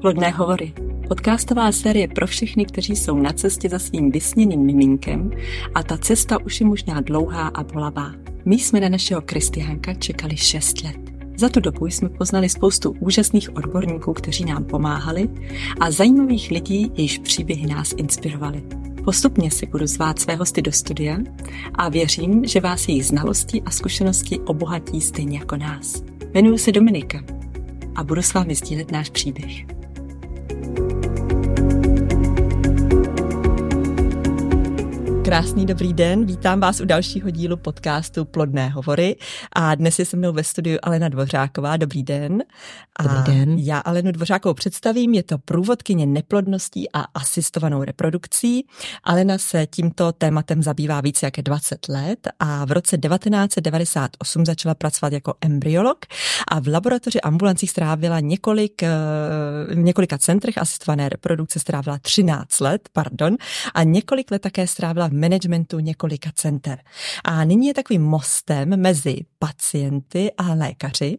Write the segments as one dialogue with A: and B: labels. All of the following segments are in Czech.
A: Plodné hovory. Podcastová série pro všechny, kteří jsou na cestě za svým vysněným miminkem a ta cesta už je možná dlouhá a bolavá. My jsme na našeho Kristiánka čekali 6 let. Za tu dobu jsme poznali spoustu úžasných odborníků, kteří nám pomáhali a zajímavých lidí, jejichž příběhy nás inspirovali. Postupně si budu zvát své hosty do studia a věřím, že vás jejich znalosti a zkušenosti obohatí stejně jako nás. Jmenuji se Dominika a budu s vámi sdílet náš příběh. Bye. Krásný dobrý den, vítám vás u dalšího dílu podcastu Plodné hovory a dnes je se mnou ve studiu Alena Dvořáková. Dobrý den.
B: Dobrý den.
A: Já Alenu Dvořákovou představím, je to průvodkyně neplodností a asistovanou reprodukcí. Alena se tímto tématem zabývá více jak 20 let a v roce 1998 začala pracovat jako embryolog a v laboratoři ambulancích strávila několik, eh, v několika centrech asistované reprodukce strávila 13 let, pardon, a několik let také strávila v managementu několika center. A nyní je takovým mostem mezi pacienty a lékaři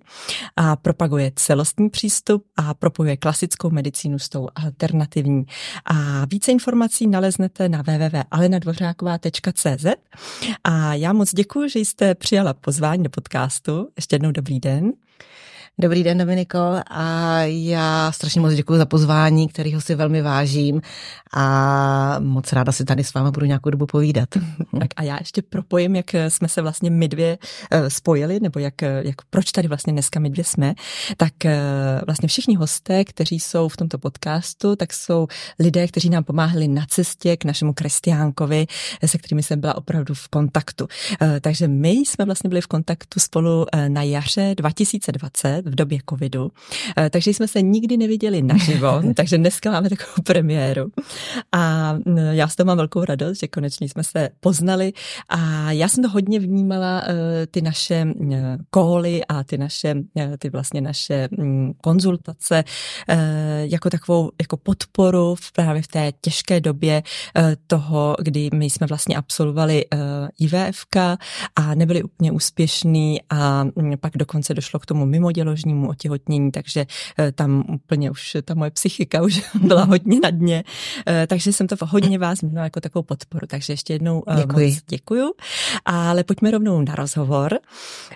A: a propaguje celostní přístup a propojuje klasickou medicínu s tou alternativní. A více informací naleznete na www.alenadvořáková.cz a já moc děkuji, že jste přijala pozvání do podcastu. Ještě jednou dobrý den.
B: Dobrý den, Dominiko, a já strašně moc děkuji za pozvání, kterého si velmi vážím a moc ráda si tady s váma budu nějakou dobu povídat.
A: Tak a já ještě propojím, jak jsme se vlastně my dvě eh, spojili, nebo jak, jak proč tady vlastně dneska my dvě jsme, tak eh, vlastně všichni hosté, kteří jsou v tomto podcastu, tak jsou lidé, kteří nám pomáhali na cestě k našemu Kristiánkovi, se kterými jsem byla opravdu v kontaktu. Eh, takže my jsme vlastně byli v kontaktu spolu na jaře 2020 v době covidu, takže jsme se nikdy neviděli naživo, takže dneska máme takovou premiéru. A já z toho mám velkou radost, že konečně jsme se poznali a já jsem to hodně vnímala, eh, ty naše kóly a ty naše, eh, ty vlastně naše mm, konzultace eh, jako takovou jako podporu v právě v té těžké době toho, kdy my jsme vlastně absolvovali IVFK a nebyli úplně úspěšní a mm, pak dokonce došlo k tomu mimoděložnímu otěhotnění, takže tam úplně už ta moje psychika už byla hodně na dně Eh, takže jsem to hodně vás měla jako takovou podporu. Takže ještě jednou
B: eh, Děkuji.
A: moc děkuju. Ale pojďme rovnou na rozhovor.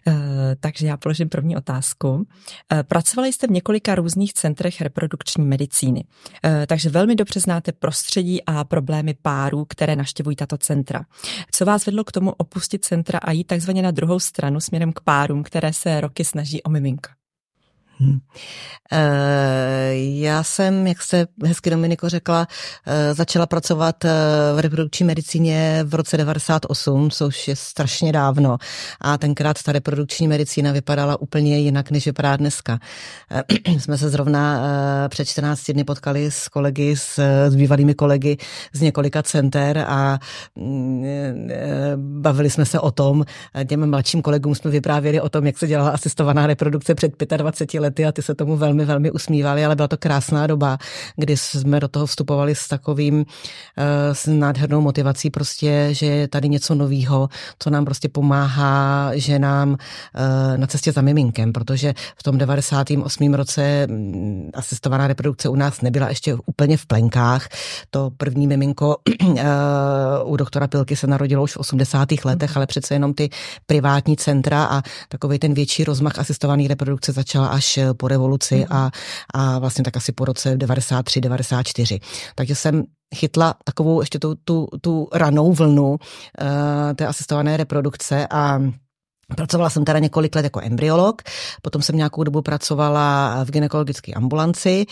A: Eh, takže já položím první otázku. Pracovali jste v několika různých centrech reprodukční medicíny, takže velmi dobře znáte prostředí a problémy párů, které naštěvují tato centra. Co vás vedlo k tomu opustit centra a jít takzvaně na druhou stranu směrem k párům, které se roky snaží o miminka? Hmm.
B: Já jsem, jak jste hezky Dominiko řekla, eh, začala pracovat eh, v reprodukční medicíně v roce 98, což je strašně dávno. A tenkrát ta reprodukční medicína vypadala úplně jinak, než vypadá dneska. Jsme se zrovna před 14 dny potkali s kolegy, s, s bývalými kolegy z několika center a mm, bavili jsme se o tom, těm mladším kolegům jsme vyprávěli o tom, jak se dělala asistovaná reprodukce před 25 lety a ty se tomu velmi, velmi usmívali, ale byla to krásná doba, kdy jsme do toho vstupovali s takovým, eh, s nádhernou motivací prostě, že je tady něco novýho, co nám prostě pomáhá že nám eh, na cestě za miminkem, protože v tom 98. roce mm, asistovaná reprodukce u nás nebyla ještě úplně v plenkách. To první miminko eh, u doktora Pilky se narodilo už v 80. letech, ale přece jenom ty privátní centra a takový ten větší rozmach asistované reprodukce začala až po revoluci mm. a, a vlastně tak asi po roce 93, 94. Takže jsem chytla takovou ještě tu, tu, tu ranou vlnu uh, té asistované reprodukce a Pracovala jsem teda několik let jako embryolog, potom jsem nějakou dobu pracovala v gynekologické ambulanci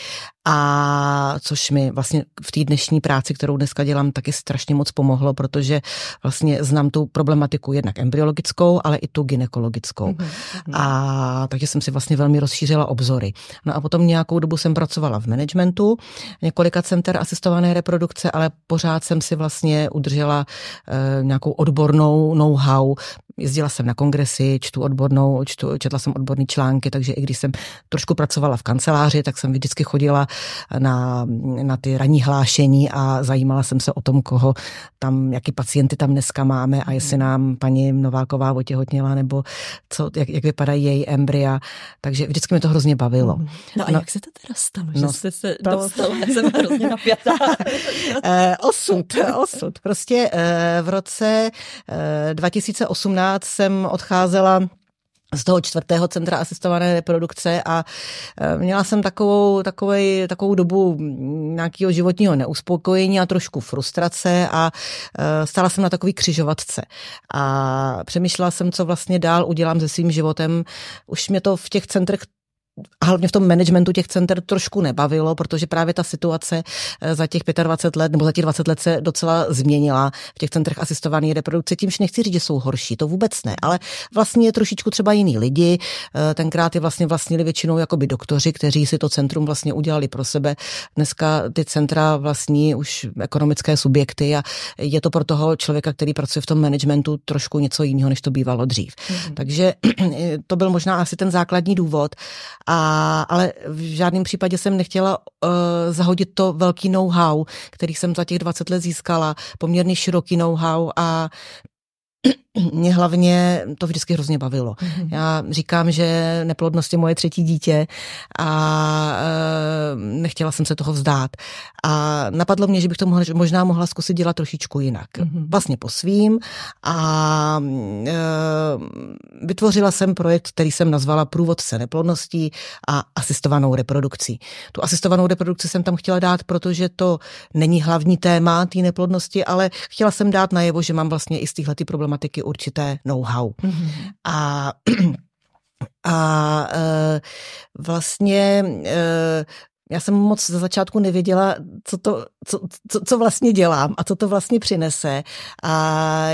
B: a což mi vlastně v té dnešní práci, kterou dneska dělám, taky strašně moc pomohlo, protože vlastně znám tu problematiku jednak embryologickou, ale i tu gynekologickou. Mm-hmm. A takže jsem si vlastně velmi rozšířila obzory. No a potom nějakou dobu jsem pracovala v managementu, několika center asistované reprodukce, ale pořád jsem si vlastně udržela e, nějakou odbornou know-how. Jezdila jsem na kongresy, čtu odbornou, čtu, četla jsem odborné články, takže i když jsem trošku pracovala v kanceláři, tak jsem vždycky chodila na, na ty ranní hlášení a zajímala jsem se o tom, koho tam, jaký pacienty tam dneska máme a jestli nám paní Nováková otěhotněla nebo co, jak, jak vypadají její embrya. Takže vždycky mě to hrozně bavilo.
A: Mhm. No a no, jak se to teda stalo, že no, jste se to... dostala? Já jsem hrozně napjatá.
B: Eh, osud, osud. Prostě eh, v roce 2018 jsem odcházela z toho čtvrtého centra asistované reprodukce a e, měla jsem takovou, takovej, takovou dobu nějakého životního neuspokojení a trošku frustrace a e, stala jsem na takový křižovatce. A přemýšlela jsem, co vlastně dál udělám se svým životem. Už mě to v těch centrech a hlavně v tom managementu těch center trošku nebavilo, protože právě ta situace eh, za těch 25 let nebo za těch 20 let se docela změnila v těch centrech asistované reprodukce. Tímž nechci říct, že jsou horší, to vůbec ne, ale vlastně trošičku třeba jiný lidi. Eh, tenkrát je vlastně vlastnili většinou jakoby doktoři, kteří si to centrum vlastně udělali pro sebe. Dneska ty centra vlastní už ekonomické subjekty a je to pro toho člověka, který pracuje v tom managementu trošku něco jiného, než to bývalo dřív. Mm-hmm. Takže to byl možná asi ten základní důvod. A, ale v žádném případě jsem nechtěla uh, zahodit to velký know-how, který jsem za těch 20 let získala, poměrně široký know-how a mě hlavně to vždycky hrozně bavilo. Mm-hmm. Já říkám, že neplodnost je moje třetí dítě a e, nechtěla jsem se toho vzdát. A napadlo mě, že bych to mohla, možná mohla zkusit dělat trošičku jinak. Mm-hmm. Vlastně po svým a e, vytvořila jsem projekt, který jsem nazvala Průvodce neplodností a asistovanou reprodukcí. Tu asistovanou reprodukci jsem tam chtěla dát, protože to není hlavní téma té neplodnosti, ale chtěla jsem dát najevo, že mám vlastně i z téhle problematiky určité know-how. Mm-hmm. A a e, vlastně e, já jsem moc za začátku nevěděla, co, to, co, co, co vlastně dělám a co to vlastně přinese a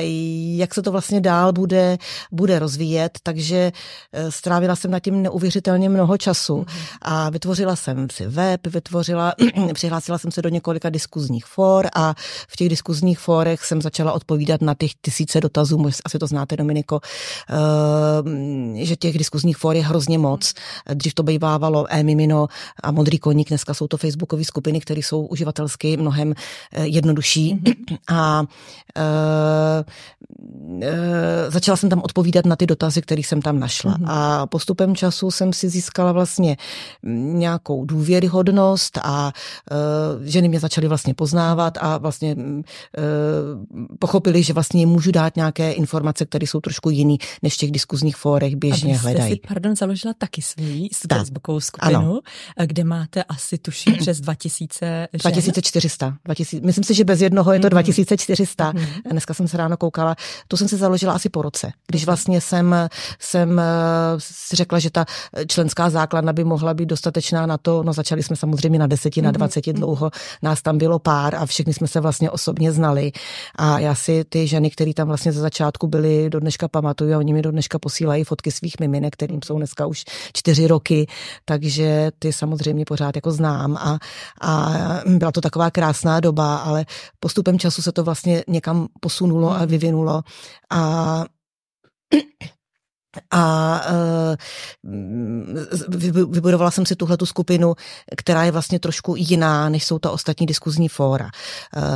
B: jak se to vlastně dál bude, bude rozvíjet, takže eh, strávila jsem nad tím neuvěřitelně mnoho času mhm. a vytvořila jsem si web, vytvořila, přihlásila jsem se do několika diskuzních for a v těch diskuzních forech jsem začala odpovídat na těch tisíce dotazů, asi to znáte Dominiko, eh, že těch diskuzních for je hrozně moc. Dřív to bývávalo e-mimino a modrý koník dneska jsou to facebookové skupiny, které jsou uživatelsky mnohem eh, jednodušší. Mm-hmm. A e, e, začala jsem tam odpovídat na ty dotazy, které jsem tam našla. Mm-hmm. A postupem času jsem si získala vlastně nějakou důvěryhodnost a e, ženy mě začaly vlastně poznávat a vlastně e, pochopili, že vlastně můžu dát nějaké informace, které jsou trošku jiný, než v těch diskuzních fórech běžně hledají.
A: Si, pardon, založila taky svou facebookovou skupinu, ano. kde máte asi tuším přes 2000 žen.
B: 2400. 2000, myslím si, že bez jednoho je to 2400. Mm. Dneska jsem se ráno koukala. Tu jsem si založila asi po roce, když vlastně jsem, jsem eh, si řekla, že ta členská základna by mohla být dostatečná na to. No začali jsme samozřejmě na deseti, na mhm. dvaceti dlouho. Nás tam bylo pár a všichni jsme se vlastně osobně znali. A já si ty ženy, které tam vlastně ze začátku byly, do dneška pamatuju a oni mi do dneška posílají fotky svých miminek, kterým jsou dneska už čtyři roky. Takže ty samozřejmě pořád jako znám a, a byla to taková krásná doba, ale postupem času se to vlastně někam posunulo a vyvinulo a a uh, vybudovala jsem si tuhle tu skupinu, která je vlastně trošku jiná, než jsou ta ostatní diskuzní fóra.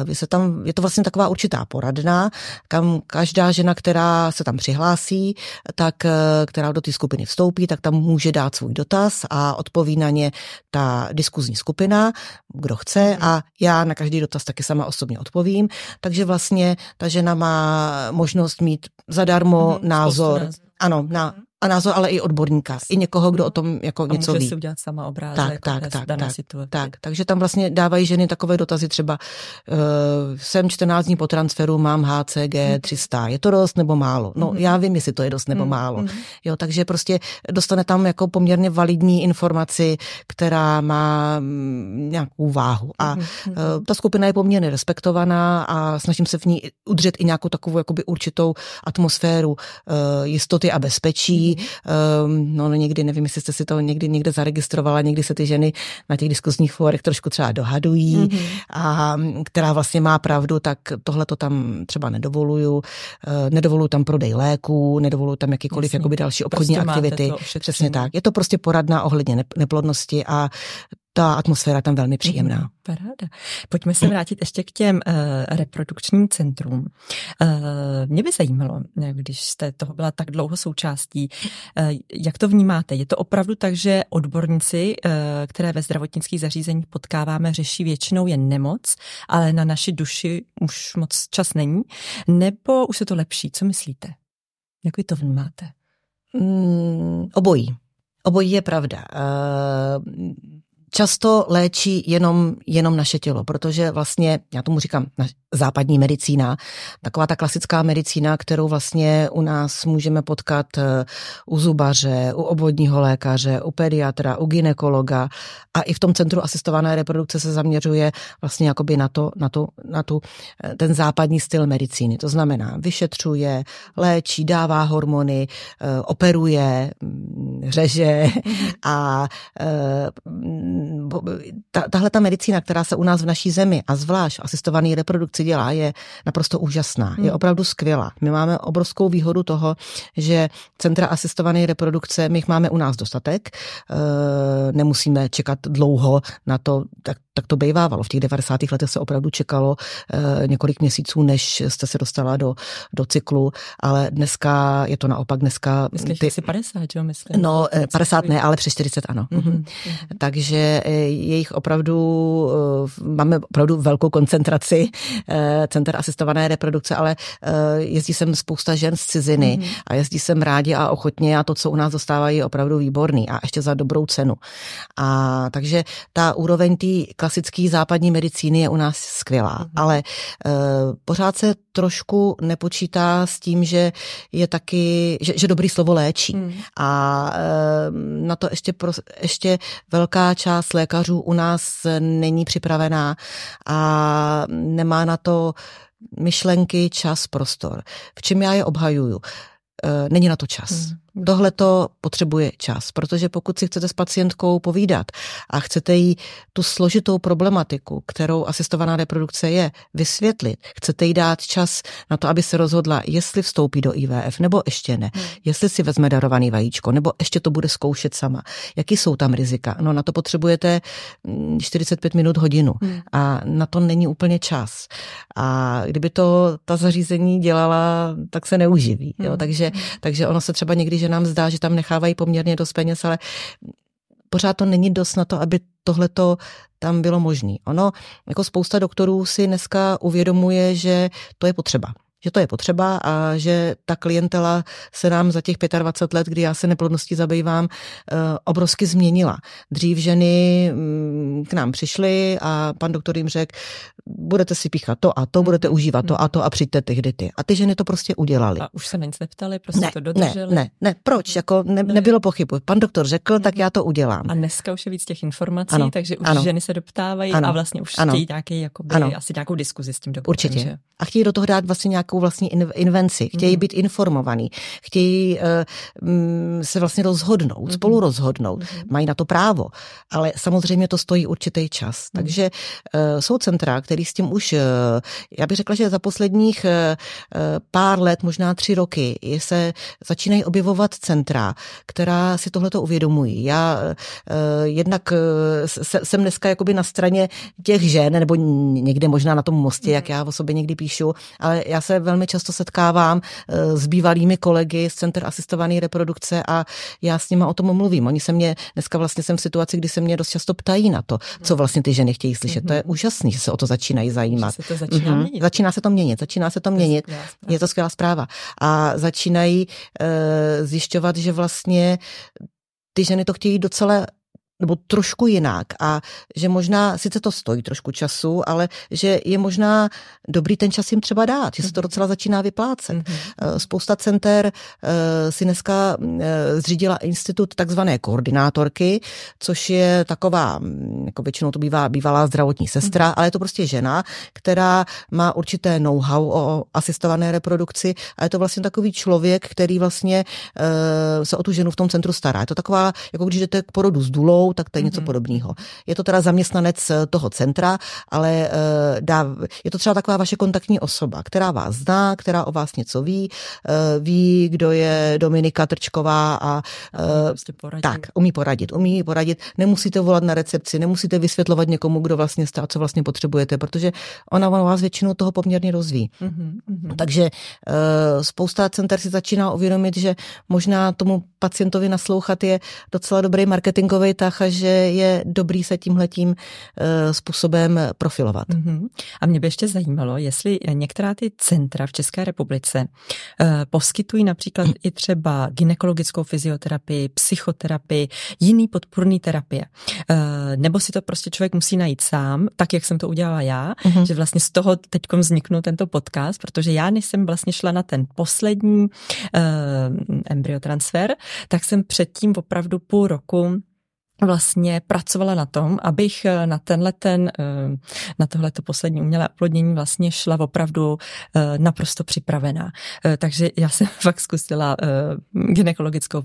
B: Uh, se tam, je to vlastně taková určitá poradna, kam každá žena, která se tam přihlásí, tak, uh, která do té skupiny vstoupí, tak tam může dát svůj dotaz a odpoví na ně ta diskuzní skupina, kdo chce a já na každý dotaz taky sama osobně odpovím. Takže vlastně ta žena má možnost mít zadarmo mm, názor. Ano, na a názor ale i odborníka, i někoho, kdo o tom jako
A: a
B: něco
A: může
B: ví.
A: si udělat sama obrázek tak, tak, tak, dané
B: tak,
A: situaci.
B: tak, takže tam vlastně dávají ženy takové dotazy třeba uh, jsem 14 dní po transferu, mám HCG 300, mhm. je to dost nebo málo? No mm-hmm. já vím, jestli to je dost nebo mm-hmm. málo. Mhm. Jo, takže prostě dostane tam jako poměrně validní informaci, která má mm, nějakou váhu. A mm-hmm. uh, ta skupina je poměrně respektovaná a snažím se v ní udržet i nějakou takovou jakoby určitou atmosféru uh, jistoty a bezpečí, um, no, no někdy, nevím, jestli jste si to někdy někde zaregistrovala, někdy se ty ženy na těch diskuzních fórech trošku třeba dohadují mm-hmm. a která vlastně má pravdu, tak tohle to tam třeba nedovoluju. Uh, nedovoluju tam prodej léků, nedovoluju tam jakýkoliv jakoby další obchodní prostě aktivity. Přesně tak. Je to prostě poradna ohledně neplodnosti a ta atmosféra tam velmi příjemná. Mm,
A: paráda. Pojďme se vrátit ještě k těm uh, reprodukčním centrům. Uh, mě by zajímalo, když jste toho byla tak dlouho součástí, uh, jak to vnímáte? Je to opravdu tak, že odborníci, uh, které ve zdravotnických zařízeních potkáváme, řeší většinou jen nemoc, ale na naši duši už moc čas není? Nebo už se to lepší? Co myslíte? Jak vy to vnímáte?
B: Mm, obojí. Obojí je pravda. Uh, často léčí jenom, jenom naše tělo, protože vlastně, já tomu říkám, západní medicína, taková ta klasická medicína, kterou vlastně u nás můžeme potkat eh, u zubaře, u obvodního lékaře, u pediatra, u ginekologa a i v tom centru asistované reprodukce se zaměřuje vlastně jakoby na, to, na, tu, na tu, eh, ten západní styl medicíny. To znamená, vyšetřuje, léčí, dává hormony, eh, operuje, mm, řeže mhm. A tahle ta medicína, která se u nás v naší zemi a zvlášť asistovaný reprodukci dělá, je naprosto úžasná. Hmm. Je opravdu skvělá. My máme obrovskou výhodu toho, že centra asistované reprodukce, my jich máme u nás dostatek. E, nemusíme čekat dlouho na to, tak, tak to bejvávalo. V těch 90. letech se opravdu čekalo e, několik měsíců, než jste se dostala do, do cyklu, ale dneska je to naopak dneska...
A: Myslím, ty, asi 50, jo, myslím.
B: No, 50 ne, ale přes 40 ano. Mm-hmm. Takže je jich opravdu, eh, máme opravdu velkou koncentraci eh, center asistované reprodukce, ale eh, jezdí sem spousta žen z ciziny mm-hmm. a jezdí sem rádi a ochotně a to, co u nás dostávají, je opravdu výborný a ještě za dobrou cenu. A takže ta úroveň té klasické západní medicíny je u nás skvělá, mm-hmm. ale pořád se trošku nepočítá s tím, že je taky, že, že dobrý slovo léčí. Mm. A na to ještě, pro, ještě velká část lékařů u nás není připravená a nemá na to myšlenky, čas, prostor. V čem já je obhajuju? E, není na to čas. Hmm. Tohle to potřebuje čas, protože pokud si chcete s pacientkou povídat a chcete jí tu složitou problematiku, kterou asistovaná reprodukce je, vysvětlit, chcete jí dát čas na to, aby se rozhodla, jestli vstoupí do IVF nebo ještě ne, hmm. jestli si vezme darovaný vajíčko, nebo ještě to bude zkoušet sama, jaký jsou tam rizika. No na to potřebujete 45 mm, minut hodinu hmm. a na to není úplně čas. A kdyby to ta zařízení dělala, tak se neuživí. Jo? Hmm. Takže, takže ono se třeba někdy že nám zdá, že tam nechávají poměrně dost peněz, ale pořád to není dost na to, aby tohleto tam bylo možné. Ono, jako spousta doktorů si dneska uvědomuje, že to je potřeba že to je potřeba a že ta klientela se nám za těch 25 let, kdy já se neplodností zabývám, eh, obrovsky změnila. Dřív ženy mm, k nám přišly a pan doktor jim řekl, budete si píchat to a to, budete užívat to a to a přijďte ty ty. A ty ženy to prostě udělali.
A: A už se na nic neptali, prostě
B: ne,
A: to dodrželi?
B: Ne, ne, ne, proč? Jako ne, nebylo pochybu. Pan doktor řekl, tak já to udělám.
A: A dneska už je víc těch informací, ano, takže už ano, ženy se doptávají ano, a vlastně už ano, chtějí nějaký, jakoby, ano, asi nějakou diskuzi s tím doktorem.
B: Určitě. Že? A chtějí do toho dát vlastně nějakou vlastní invenci, chtějí mm. být informovaní, chtějí uh, se vlastně rozhodnout, mm. spolu rozhodnout, mm. mají na to právo, ale samozřejmě to stojí určitý čas. Mm. Takže uh, jsou centra, který s tím už, uh, já bych řekla, že za posledních pár let, možná tři roky, se začínají objevovat centra, která si tohleto uvědomují. Já jednak jsem dneska jakoby na straně těch žen, nebo někde možná na tom mostě, mm. jak já o sobě někdy píšu, ale já se velmi často setkávám eh, s bývalými kolegy z Center asistované reprodukce a já s nimi o tom mluvím. Oni se mě, dneska vlastně jsem v situaci, kdy se mě dost často ptají na to, co vlastně ty ženy chtějí slyšet. Mm-hmm. To je mhm. úžasný, že se o to začínají zajímat.
A: Že se to začíná, mm-hmm. měnit.
B: začíná se to měnit. Začíná se to měnit. Je to skvělá zpráva. A začínají uh, zjišťovat, že vlastně ty ženy to chtějí docela nebo trošku jinak a že možná, sice to stojí trošku času, ale že je možná dobrý ten čas jim třeba dát, že se to mhm. docela začíná vyplácet. Mm-hmm. Spousta center eh, si dneska eh, zřídila institut takzvané koordinátorky, což je taková, mm, jako většinou to bývá bývalá zdravotní sestra, mm-hmm. ale je to prostě žena, která má určité know-how o asistované reprodukci a je to vlastně takový člověk, který vlastně se o tu ženu v tom centru stará. Je to taková, jako když jdete k porodu s důlou, nohou, tak to je něco mm-hmm. podobného. Je to teda zaměstnanec toho centra, ale dá, je to třeba taková vaše kontaktní osoba, která vás zná, která o vás něco ví, ví, kdo je Dominika Trčková a
A: prostě
B: tak, umí poradit, umí poradit. Nemusíte volat na recepci, nemusíte vysvětlovat někomu, kdo vlastně a co vlastně potřebujete, protože ona vás většinou toho poměrně rozví. Mm-hmm. Takže uh, spousta center si začíná uvědomit, že možná tomu pacientovi naslouchat je docela dobrý marketingový tah a že je dobrý se tímhletím uh, způsobem profilovat.
A: Mm-hmm. A mě by ještě zajímalo, jestli některá ty centra v České republice uh, poskytují například i třeba ginekologickou fyzioterapii, psychoterapii, jiný podpůrný terapie. Uh, nebo si to prostě člověk musí najít sám, tak jak jsem to udělala já, mm-hmm. že vlastně z toho teď vzniknul tento podcast, protože já, než jsem vlastně šla na ten poslední uh, embryotransfer, tak jsem předtím opravdu půl roku vlastně pracovala na tom, abych eh, na tenhle ten, eh, na tohleto poslední umělé oplodnění vlastně šla opravdu eh, naprosto připravená. Takže já jsem fakt zkusila gynekologickou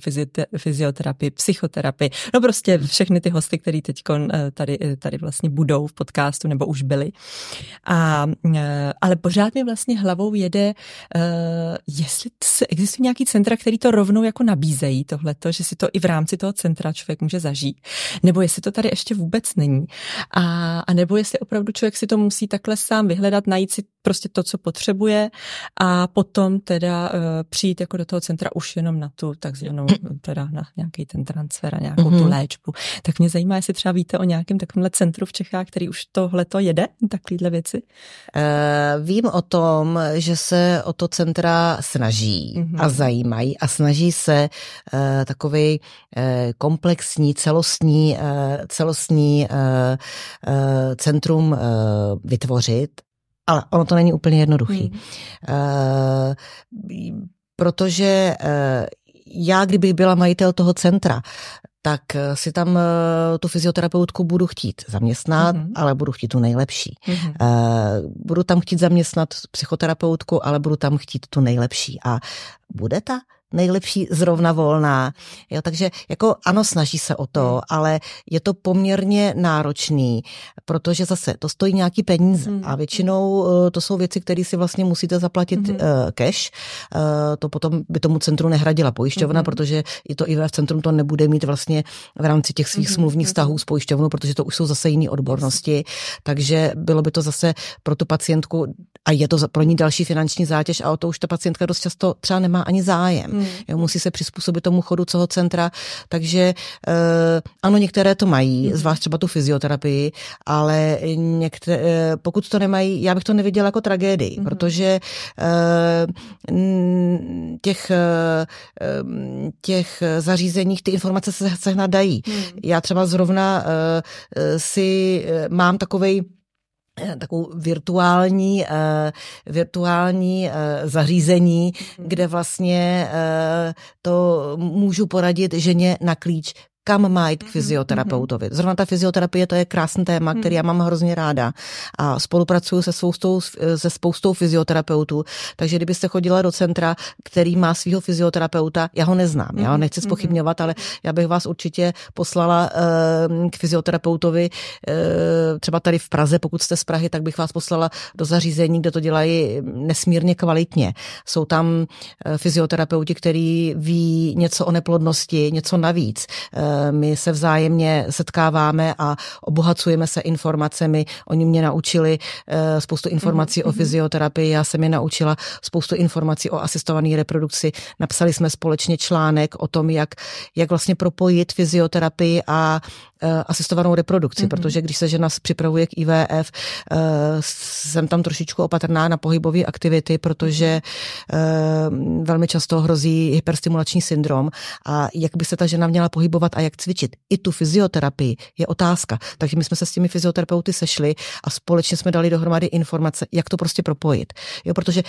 A: fyzioterapii, psychoterapii, no prostě všechny ty hosty, které teď tady, tady vlastně budou v podcastu nebo už byly. A, ale pořád mi vlastně hlavou jede, jestli existují nějaký centra, který to rovnou jako nabízejí tohleto, že si to i v rámci toho centra člověk může zažít nebo jestli to tady ještě vůbec není. A, a nebo jestli opravdu člověk si to musí takhle sám vyhledat, najít si prostě to, co potřebuje a potom teda uh, přijít jako do toho centra už jenom na tu takzvanou, teda na nějaký ten transfer a nějakou mm-hmm. tu mhm. léčbu. Tak mě zajímá, jestli třeba víte o nějakém takovémhle centru v Čechách, který už tohle to jede, takovýhle věci?
B: Uh, vím o tom, že se o to centra snaží mm-hmm. a zajímají a snaží se uh, takový uh, komplexní, celostní, uh, celostní uh, uh, centrum vytvořit ale ono to není úplně jednoduchý. Hmm. Protože já, kdybych byla majitel toho centra, tak si tam tu fyzioterapeutku budu chtít zaměstnat, mm-hmm. ale budu chtít tu nejlepší. Mm-hmm. Uh, budu tam chtít zaměstnat psychoterapeutku, ale budu tam chtít tu nejlepší. A bude ta nejlepší zrovna volná. Jo, takže jako ano, snaží se o to, hmm. ale je to poměrně náročný, protože zase to stojí nějaký peníze hmm. a většinou uh, to jsou věci, které si vlastně musíte zaplatit uh, cash. Uh, to potom by tomu centru nehradila pojišťovna, hmm. protože i to IVF centrum to nebude mít vlastně v rámci těch svých hmm. smluvních vztahů s pojišťovnou, protože to už jsou zase jiné odbornosti, takže bylo by to zase pro tu pacientku a je to pro ní další finanční zátěž a o to už ta pacientka dost často třeba nemá ani zájem. Hmm. Jo, musí se přizpůsobit tomu chodu toho centra, takže uh, ano, některé to mají, hmm. zvlášť třeba tu fyzioterapii, ale některé, uh, pokud to nemají, já bych to neviděla jako tragédii, hmm. protože uh, těch, těch zařízeních ty informace se sehnat dají. Hmm. Já třeba zrovna si mám takovej Eh, takovou virtuální, uh, virtuální uh, zařízení, mhm. kde vlastně uh, to můžu poradit ženě na klíč, kam má jít k mhm, fyzioterapeutovi. Mhm. Zrovna ta fyzioterapie, to je krásný téma, který já mám hrozně ráda. A spolupracuju se spoustou, se spoustou fyzioterapeutů, takže kdybyste chodila do centra, který má svého fyzioterapeuta, já ho neznám, já ho mhm, nechci spochybňovat, ale já bych vás určitě poslala uh, k fyzioterapeutovi, uh, třeba tady v Praze, pokud jste z Prahy, tak bych vás poslala do zařízení, kde to dělají nesmírně kvalitně. Jsou tam uh, fyzioterapeuti, který ví něco o neplodnosti, něco navíc. My se vzájemně setkáváme a obohacujeme se informacemi. Oni mě naučili eh, spoustu informací mm-hmm. o mhm. fyzioterapii, já jsem je naučila spoustu informací o asistované reprodukci. Napsali jsme společně článek o tom, jak, jak vlastně propojit fyzioterapii a Eh, asistovanou reprodukci, mm-hmm. protože když se žena připravuje k IVF, eh, jsem tam trošičku opatrná na pohybové aktivity, protože velmi často hrozí hyperstimulační syndrom a jak by se ta žena měla pohybovat a jak cvičit. I tu fyzioterapii je otázka. Takže my jsme se s těmi fyzioterapeuty sešli a společně jsme dali dohromady informace, jak to prostě propojit. Jo, protože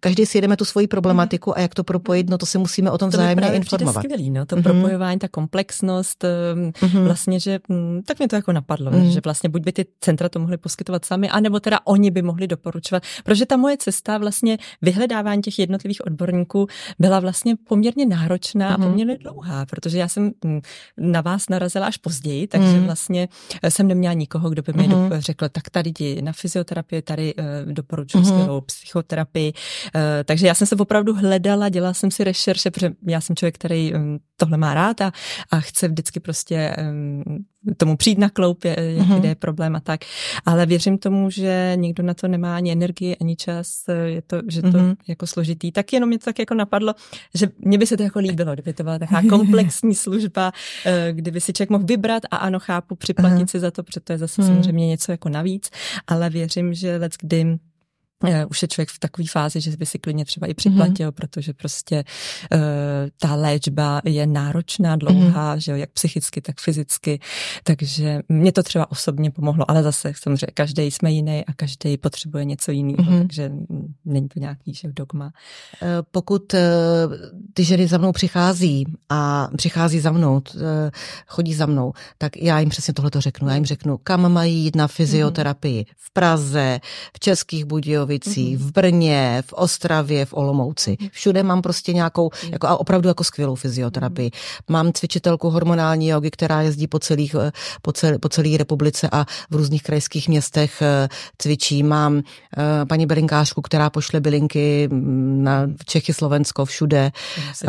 B: každý si jedeme tu svoji problematiku a jak to propojit, no to se musíme o tom vzájemně informovat.
A: To skvělý, no, to mm-hmm. propojování, ta komplexnost, mm-hmm. vlastně, že mm, tak mě to jako napadlo, mm-hmm. že vlastně buď by ty centra to mohly poskytovat sami, anebo teda oni by mohli doporučovat, protože ta moje cesta vlastně vyhledávání těch jednotlivých odborníků byla vlastně poměrně náročná mm-hmm. a mhm. poměrně dlouhá, protože já jsem mm, na vás narazila až později, takže mm-hmm. vlastně eh, jsem neměla nikoho, kdo by mi mm-hmm. řekl, tak tady jdi na fyzioterapii, tady uh, doporučuji mm-hmm. skvělou psychoterapii, takže já jsem se opravdu hledala, dělala jsem si rešerše, protože já jsem člověk, který um, tohle má rád a, a chce vždycky prostě um, tomu přijít na kloup, je, mm-hmm. kde je problém a tak. Ale věřím tomu, že někdo na to nemá ani energii, ani čas, je to, že to mm-hmm. jako složitý. Tak jenom mě to tak jako napadlo, že mě by se to jako líbilo, kdyby to byla taková komplexní služba, eh, kdyby si člověk mohl vybrat a ano, chápu, připlatit mm-hmm. si za to, protože to je zase mm-hmm. samozřejmě něco jako navíc, ale věřím, že let kdy Eh, už je člověk v takové fázi, že by si klidně třeba i připlatil, mm-hmm. protože prostě uh, ta léčba je náročná, dlouhá, mm-hmm. že jo, jak psychicky, tak fyzicky, takže mě to třeba osobně pomohlo, ale zase samozřejmě každý jsme jiný a každý potřebuje něco jiného, mm-hmm. takže není to nějaký že dogma.
B: Eh, pokud ty ženy za mnou přichází a přichází za mnou, chodí za mnou, tak já jim přesně tohle to řeknu. Já jim řeknu, kam mají jít na fyzioterapii. Mm-hmm. V Praze, v Českých Budějovicích, Budějovicích, mm-hmm. v Brně, v Ostravě, v Olomouci. Mhm. Všude mám prostě nějakou, mhm. jako, a opravdu jako skvělou fyzioterapii. Mm-hmm. Mám cvičitelku hormonální jogy, která jezdí po, celých, eh, po, celé, po celé republice a v různých krajských městech eh, cvičí. Mám uh, paní Belinkářku, která pošle bylinky mm, na Čechy, Slovensko, všude.
A: Uh,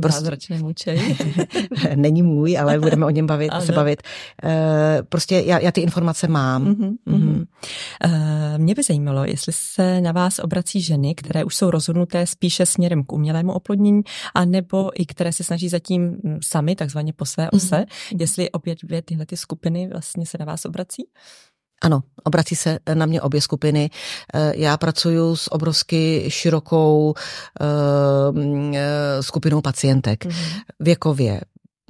A: prostě,
B: Není můj, ale budeme o něm bavit, se bavit. Prostě já, já ty informace mám. Mm-hmm, mm-hmm.
A: Uh, mě by zajímalo, zajímalo, jestli se na vás obrací ženy, které už jsou rozhodnuté spíše směrem k umělému oplodnění, anebo i které se snaží zatím mm, sami, takzvaně po své ose, mm-hmm. jestli opět dvě tyhle ty skupiny vlastně se na vás obrací?
B: Ano, obrací se na mě obě skupiny. Eh, já pracuji s obrovsky širokou uh, skupinou pacientek. Mm-hmm. Věkově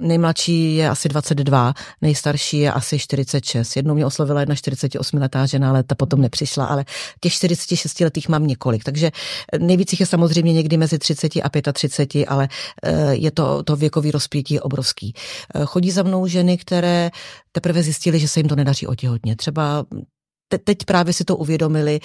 B: Nejmladší je asi 22, nejstarší je asi 46. Jednou mě oslovila jedna 48-letá žena, ale ta potom nepřišla, ale těch 46 letých mám několik. Takže nejvíc je samozřejmě někdy mezi 30 a 35, ale eh, je to, to věkový rozpětí obrovský. Eh, chodí za mnou ženy, které teprve zjistili, že se jim to nedaří otěhotně. Třeba te, teď právě si to uvědomili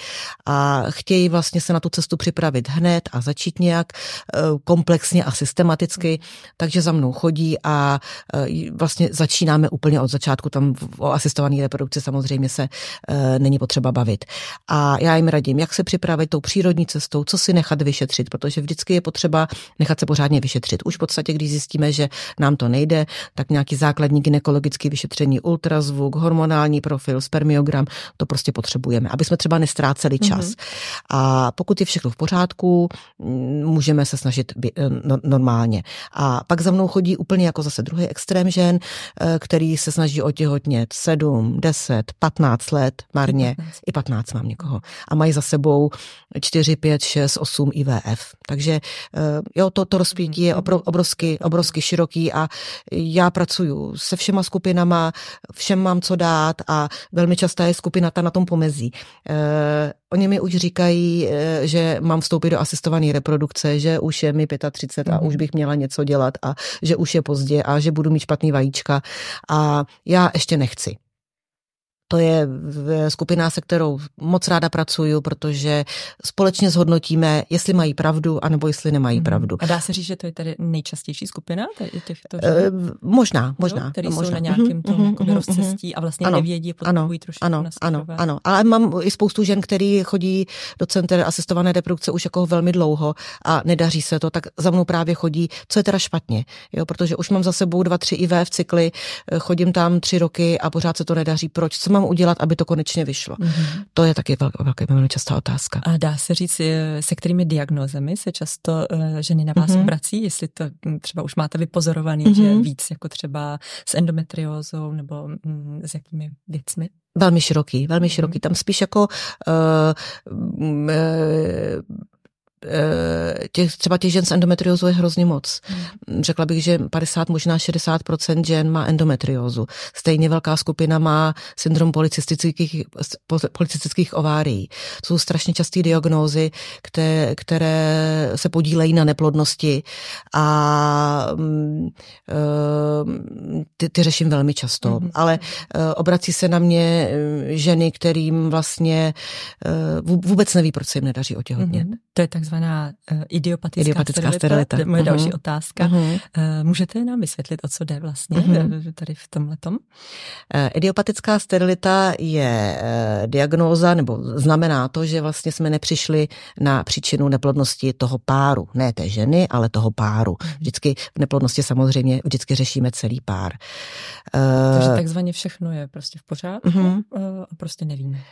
B: a chtějí vlastně se na tu cestu připravit hned a začít nějak eh, komplexně a systematicky, takže za mnou chodí a eh, vlastně začínáme úplně od začátku, tam o asistované reprodukci samozřejmě se eh, není potřeba bavit. A já jim radím, jak se připravit tou přírodní cestou, co si nechat vyšetřit, protože vždycky je potřeba nechat se pořádně vyšetřit. Už v podstatě, když zjistíme, že nám to nejde, tak nějaký základní gynekologický vyšetření, ultrazvuk, hormonální profil, spermiogram, to prostě potřebujeme, aby jsme třeba nestráceli čas. Mm-hmm. A pokud je všechno v pořádku, mm, můžeme se snažit by, eh, no, normálně. A pak za mnou chodí úplně jako zase druhý extrém žen, eh, který se snaží otěhotnět 7, 10, 15 let marně, 15. i 15 mám někoho. A mají za sebou 4, 5, 6, 8 IVF. Takže eh, jo, to, to rozpětí je obrovsky, obrovsky široký a já pracuju se všema skupinama, všem mám co dát a velmi častá je skupina ta na tom pomezí. Eh, oni mi už říkají, eh, že mám vstoupit do asistované reprodukce, že už je mi 35 a mm. už bych měla něco dělat a že už je pozdě a že budu mít špatný vajíčka a já ještě nechci. To je skupina, se kterou moc ráda pracuju, protože společně zhodnotíme, jestli mají pravdu, anebo jestli nemají mhm. pravdu.
A: A dá se říct, že to je tady nejčastější skupina těchto
B: e, Možná, možná.
A: Který
B: možná.
A: jsou na nějakém tom mm-hmm, mm-hmm, rozcestí a vlastně ano, nevědí, potřebují trošku
B: ano, ano, ano, ale mám i spoustu žen, který chodí do center asistované reprodukce už jako velmi dlouho a nedaří se to, tak za mnou právě chodí, co je teda špatně, jo, protože už mám za sebou dva, tři IV v cykly, eh, chodím tam tři roky a pořád se to nedaří. Proč? Co mám udělat, aby to konečně vyšlo? Mm-hmm. To je taky velká, velká, velmi častá otázka.
A: A dá se říct, se kterými diagnózami se často uh, ženy na vás mm-hmm. obrací, jestli to hm, třeba už máte vypozorovaný, mm-hmm. že víc jako třeba s endometriózou nebo mm, s jakými věcmi?
B: Velmi široký, velmi široký. Tam spíš jako uh, uh, těch, třeba těch žen s endometriózou je hrozně moc. Hmm. Řekla bych, že 50, možná 60% žen má endometriózu. Stejně velká skupina má syndrom policistických, policistických ovárií. Jsou strašně časté diagnózy, které, které se podílejí na neplodnosti a um, ty, ty řeším velmi často. Hmm. Ale uh, obrací se na mě ženy, kterým vlastně vůbec neví, proč se jim nedaří otěhotnět. Hmm.
A: To je takzvaná uh, idiopatická, idiopatická sterilita. sterilita. Moje uh-huh. další otázka. Uh-huh. Uh, můžete nám vysvětlit, o co jde vlastně uh-huh. tady v tomhletom? Uh,
B: idiopatická sterilita je uh, diagnóza, nebo znamená to, že vlastně jsme nepřišli na příčinu neplodnosti toho páru. Ne té ženy, ale toho páru. Vždycky v neplodnosti samozřejmě vždycky řešíme celý pár.
A: Uh, Takže takzvaně všechno je prostě v pořádku uh-huh. a prostě nevíme. Uh,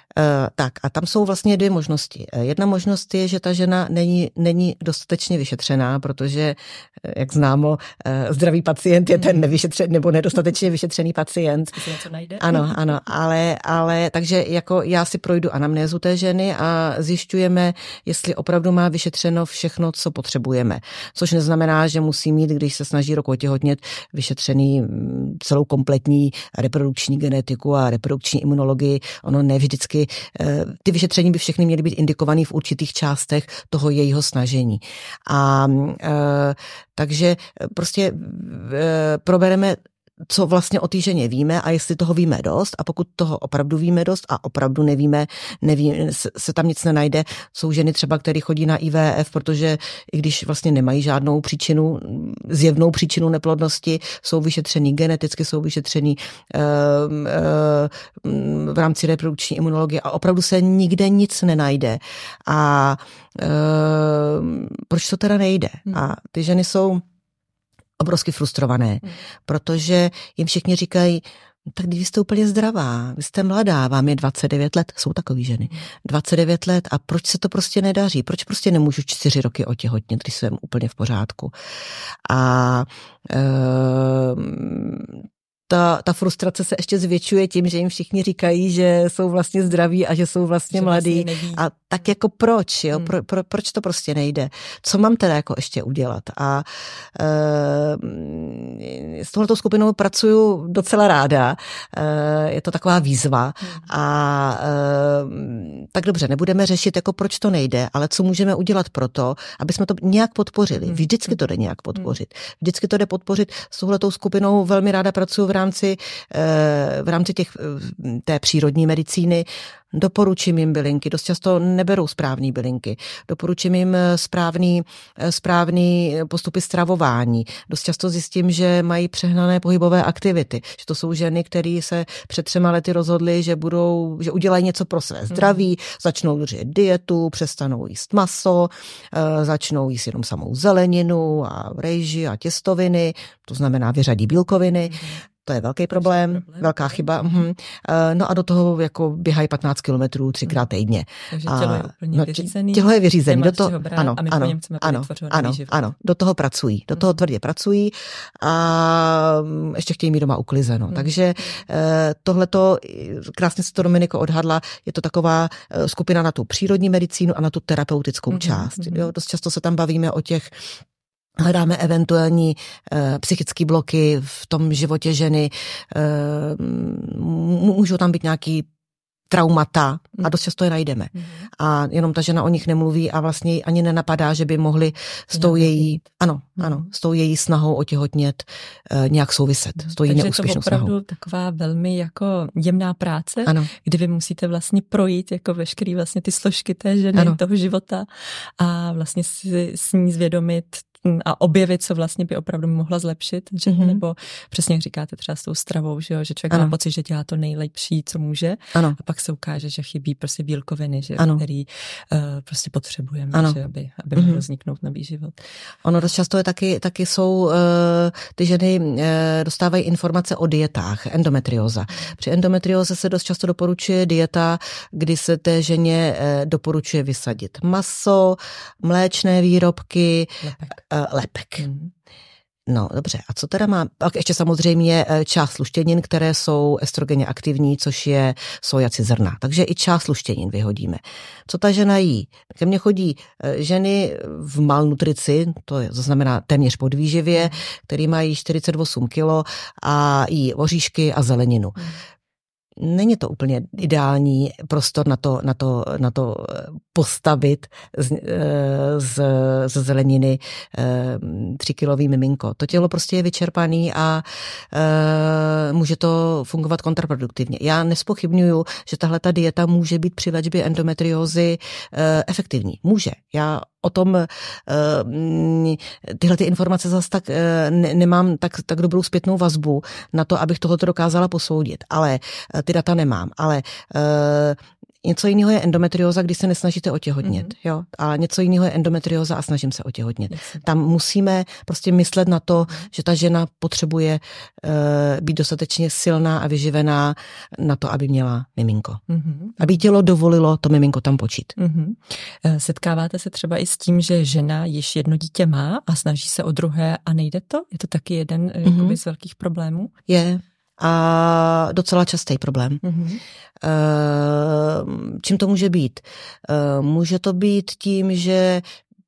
B: tak a tam jsou vlastně dvě možnosti. Jedna možnost je, že ta žena není, není dostatečně vyšetřená, protože, eh, jak známo, eh, zdravý pacient je ten hmm. nevyšetřený nebo nedostatečně vyšetřený pacient.
A: něco najde.
B: Ano, ano, ale, ale takže jako já si projdu anamnézu té ženy a zjišťujeme, jestli opravdu má vyšetřeno všechno, co potřebujeme. Což neznamená, že musí mít, když se snaží rok otěhotnět, vyšetřený mm, celou kompletní reprodukční genetiku a reprodukční imunologii. Ono ne vždycky, eh, ty vyšetření by všechny měly být indikované v určitých částech toho jejího snažení. A e, takže prostě e, probereme co vlastně o té ženě víme a jestli toho víme dost a pokud toho opravdu víme dost a opravdu nevíme, neví, se tam nic nenajde, jsou ženy třeba, které chodí na IVF, protože i když vlastně nemají žádnou příčinu, zjevnou příčinu neplodnosti, jsou vyšetřený geneticky, jsou vyšetřený uh, uh, v rámci reprodukční imunologie a opravdu se nikde nic nenajde. A uh, proč to teda nejde? Hmm. A ty ženy jsou obrovsky frustrované, hmm. protože jim všichni říkají, tak když jste úplně zdravá, vy jste mladá, vám je 29 let, jsou takový ženy, 29 let. A proč se to prostě nedaří, proč prostě nemůžu čtyři roky otěhotnět, když jsem úplně v pořádku. A e, ta, ta frustrace se ještě zvětšuje tím, že jim všichni říkají, že jsou vlastně zdraví a že jsou vlastně že mladí. Vlastně a tak jako proč, jo? Hmm. Pro, pro, proč to prostě nejde? Co mám teda jako ještě udělat? A e, s tohletou skupinou pracuju docela ráda. E, je to taková výzva. Hmm. A e, tak dobře, nebudeme řešit, jako proč to nejde, ale co můžeme udělat pro to, aby jsme to nějak podpořili. Hmm. Vždycky to jde nějak podpořit. Vždycky to jde podpořit. S tohletou skupinou velmi ráda pracuju v rámci, eh, v rámci těch, eh, té přírodní medicíny doporučím jim bylinky, dost často neberou správné bylinky, doporučím jim eh, správný, správný postupy stravování. Dost často zjistím, že mají přehnané pohybové aktivity, že to jsou ženy, které se před třema lety rozhodly, že budou, že udělají něco pro své zdraví, hmm. začnou držet dietu, přestanou jíst maso, začnou jíst jenom samou zeleninu a rejži a těstoviny, to znamená vyřadí bílkoviny. Hmm to je velký problém, velká chyba. Mhm. Eh, no a do toho jako běhají 15 kilometrů třikrát týdně.
A: Takže tělo je úplně no, vyřízený.
B: Tělo je vyřízený. Do toho, ano, ano, ano, ano, ano, do toho pracují. Do toho mhm. tvrdě pracují a mm, ještě chtějí mít doma uklizeno. Hmm. Takže eh, tohleto, krásně se to Dominiko odhadla, je to taková eh, skupina na tu přírodní medicínu a na tu terapeutickou hmm. část. Jo, dost často se tam bavíme o těch Hledáme eventuální e, psychické bloky v tom životě ženy. E, můžou tam být nějaký traumata a dost často je najdeme. Mm. A jenom ta žena o nich nemluví a vlastně ani nenapadá, že by mohli s tou její, ano, mm. ano, s tou její snahou otěhotnět e, nějak souviset, s tou její neúspěšnou
A: to opravdu snahou. taková velmi jako jemná práce, ano. kdy vy musíte vlastně projít jako veškerý vlastně ty složky té ženy, ano. toho života a vlastně si s ní zvědomit a objevit, co vlastně by opravdu mohla zlepšit, že? Mm-hmm. nebo přesně jak říkáte třeba s tou stravou, že, jo? že člověk ano. má pocit, že dělá to nejlepší, co může ano. a pak se ukáže, že chybí prostě bílkoviny, že, ano. který uh, prostě potřebujeme, ano. že, aby, aby mohl mm-hmm. vzniknout nový život.
B: Ono dost často je taky, taky jsou, uh, ty ženy uh, dostávají informace o dietách, endometrioza. Při endometrioze se dost často doporučuje dieta, kdy se té ženě uh, doporučuje vysadit maso, mléčné výrobky,
A: Lepek
B: lepek. Mm. No, dobře. A co teda má? Pak ještě samozřejmě eh, část sluštěnin, které jsou estrogeně aktivní, což je sojaci zrna. Takže i část sluštěnin vyhodíme. Co ta žena jí? Ke mně chodí eh, ženy v malnutrici, to, je, to znamená téměř podvýživě, který mají 48 kilo a jí oříšky a zeleninu. Hmm není to úplně ideální prostor na to, na to, na to eh, postavit z, eh, z, z zeleniny eh, tříkilový miminko. To tělo prostě je vyčerpaný a může to fungovat kontraproduktivně. Já nespochybnuju, že tahle ta dieta může být při léčbě endometriózy efektivní. Může. Já o tom eh, tyhle ty informace zase tak eh, nemám tak, tak dobrou zpětnou vazbu na to, abych tohoto dokázala posoudit, ale eh, ty data nemám, ale Něco jiného je endometrióza, když se nesnažíte otěhotnět, mm-hmm. jo, a něco jiného je endometrióza a snažím se otěhotnět. Yes. Tam musíme prostě myslet na to, mm-hmm. že ta žena potřebuje uh, být dostatečně silná a vyživená na to, aby měla miminko. Mm-hmm. Aby tělo dovolilo to miminko tam počít. Mm-hmm.
A: Setkáváte se třeba i s tím, že žena již jedno dítě má a snaží se o druhé a nejde to? Je to taky jeden mm-hmm. z velkých problémů?
B: Je a docela častý problém. Mm-hmm. Čím to může být? Eh, může to být tím, že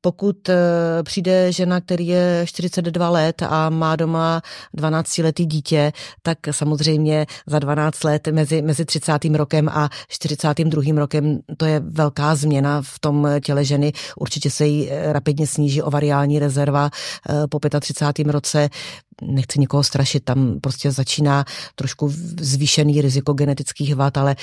B: pokud eh, přijde žena, který je 42 let a má doma 12-letý dítě, tak samozřejmě za 12 let mezi, mezi 30. rokem a 42. rokem to je velká změna v tom těle ženy. Určitě se jí rapidně sníží ovariální rezerva po 35. roce nechci nikoho strašit, tam prostě začíná trošku zvýšený riziko genetických vad, ale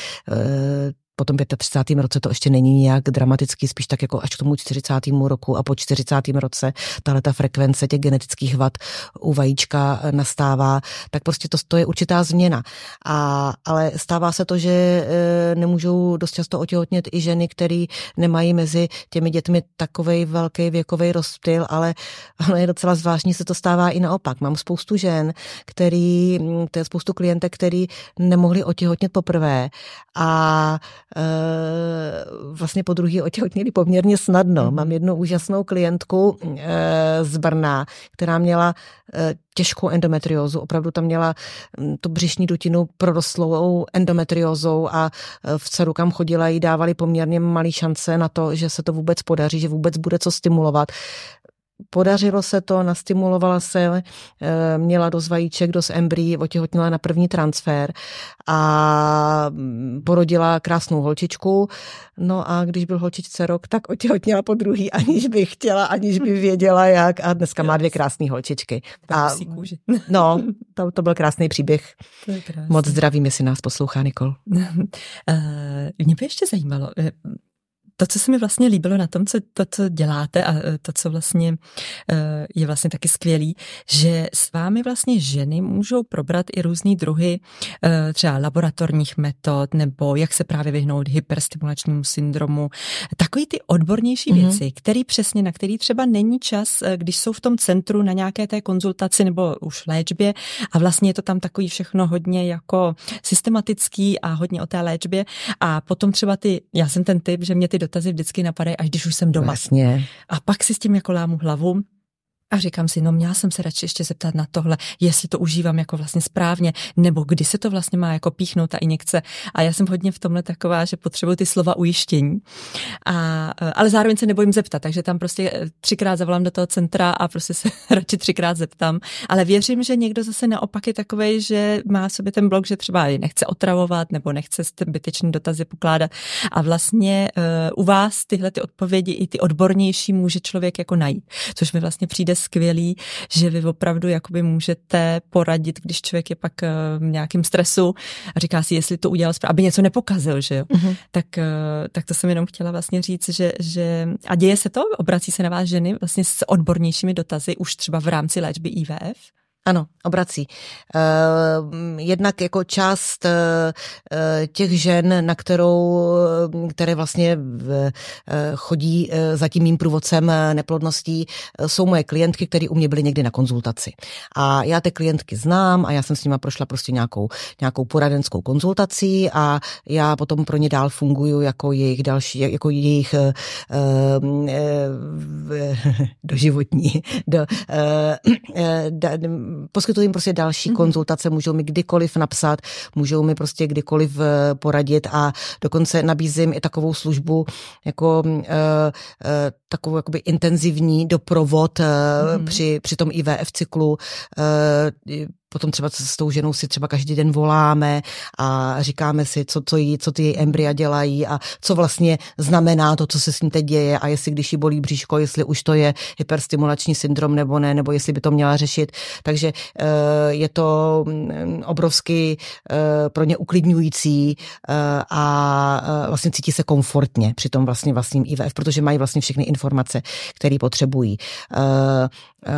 B: po tom 35. roce to ještě není nějak dramatický, spíš tak jako až k tomu 40. roku a po 40. roce tahle ta frekvence těch genetických vad u vajíčka nastává, tak prostě to, to je určitá změna. A, ale stává se to, že e, nemůžou dost často otěhotnět i ženy, které nemají mezi těmi dětmi takový velký věkový rozptyl, ale, ale je docela zvláštní, se to stává i naopak. Mám spoustu žen, který, to je spoustu klientek, který nemohli otěhotnět poprvé a Eh, vlastně po druhý otěhotněli poměrně snadno. Mhm. Mám jednu úžasnou klientku eh, z Brna, která měla eh, těžkou endometriózu. Opravdu tam měla hm, tu břišní dutinu prorostlou endometriózou a v dceru, kam chodila, jí dávali poměrně malý šance na to, že se to vůbec podaří, že vůbec bude co stimulovat. Podařilo se to, nastimulovala se, eh, měla dost vajíček, dost embryí, otěhotnila na první transfer a mm, porodila krásnou holčičku. No a když byl holčičce rok, tak otěhotnila po druhý, aniž by chtěla, aniž by věděla jak a dneska má dvě krásné holčičky. A, no, to, to byl krásný příběh. Moc zdravím, jestli nás poslouchá Nikol.
A: Eh, mě by ještě zajímalo, eh, to, co se mi vlastně líbilo na tom, co, to, co děláte a e, to, co vlastně e, je vlastně taky skvělý, že s vámi vlastně ženy můžou probrat i různý druhy e, třeba laboratorních metod nebo jak se právě vyhnout hyperstimulačnímu syndromu. Takový ty odbornější mm-hmm. věci, který přesně, na který třeba není čas, když jsou v tom centru na nějaké té konzultaci nebo už léčbě a vlastně je to tam takový všechno hodně jako systematický a hodně o té léčbě a potom třeba ty, já jsem ten typ, že mě ty dotazy vždycky napadají, až když už jsem doma.
B: Vlastně.
A: A pak si s tím jako lámu hlavu a říkám si, no měla jsem se radši ještě zeptat na tohle, jestli to užívám jako vlastně správně, nebo kdy se to vlastně má jako píchnout ta injekce. A já jsem hodně v tomhle taková, že potřebuji ty slova ujištění. A, ale zároveň se nebojím zeptat, takže tam prostě eh, třikrát zavolám do toho centra a prostě se radši třikrát zeptám. Ale věřím, že někdo zase naopak je takový, že má sobě ten blok, že třeba nechce otravovat nebo nechce zbytečný dotazy pokládat. A vlastně uh, u vás tyhle ty odpovědi i ty odbornější může člověk jako najít, což mi vlastně přijde skvělý, že vy opravdu jakoby můžete poradit, když člověk je pak eh, v nějakém stresu a říká si, jestli to udělal správně, aby něco nepokazil, že jo. Mm-hmm. Tak, eh, tak to jsem jenom chtěla vlastně říct, že, že a děje se to, obrací se na vás ženy vlastně s odbornějšími dotazy už třeba v rámci léčby IVF?
B: Ano, obrací. Jednak jako část těch žen, na kterou, které vlastně chodí za tím mým průvodcem neplodností, jsou moje klientky, které u mě byly někdy na konzultaci. A já ty klientky znám a já jsem s nima prošla prostě nějakou, nějakou poradenskou konzultací a já potom pro ně dál funguju jako jejich další, jako jejich uh, uh, doživotní, do, uh, da, poskytuji jim prostě další mm-hmm. konzultace, můžou mi kdykoliv napsat, můžou mi prostě kdykoliv poradit a dokonce nabízím i takovou službu jako uh, uh, takovou jakoby intenzivní doprovod uh, mm-hmm. při, při tom IVF cyklu. Uh, potom třeba s tou ženou si třeba každý den voláme a říkáme si, co, co, jí, co ty její embrya dělají a co vlastně znamená to, co se s ní teď děje a jestli když jí bolí bříško, jestli už to je hyperstimulační syndrom nebo ne, nebo jestli by to měla řešit. Takže eh, je to mm, obrovsky eh, pro ně uklidňující eh, a vlastně cítí se komfortně při tom vlastně vlastním IVF, protože mají vlastně všechny informace, které potřebují.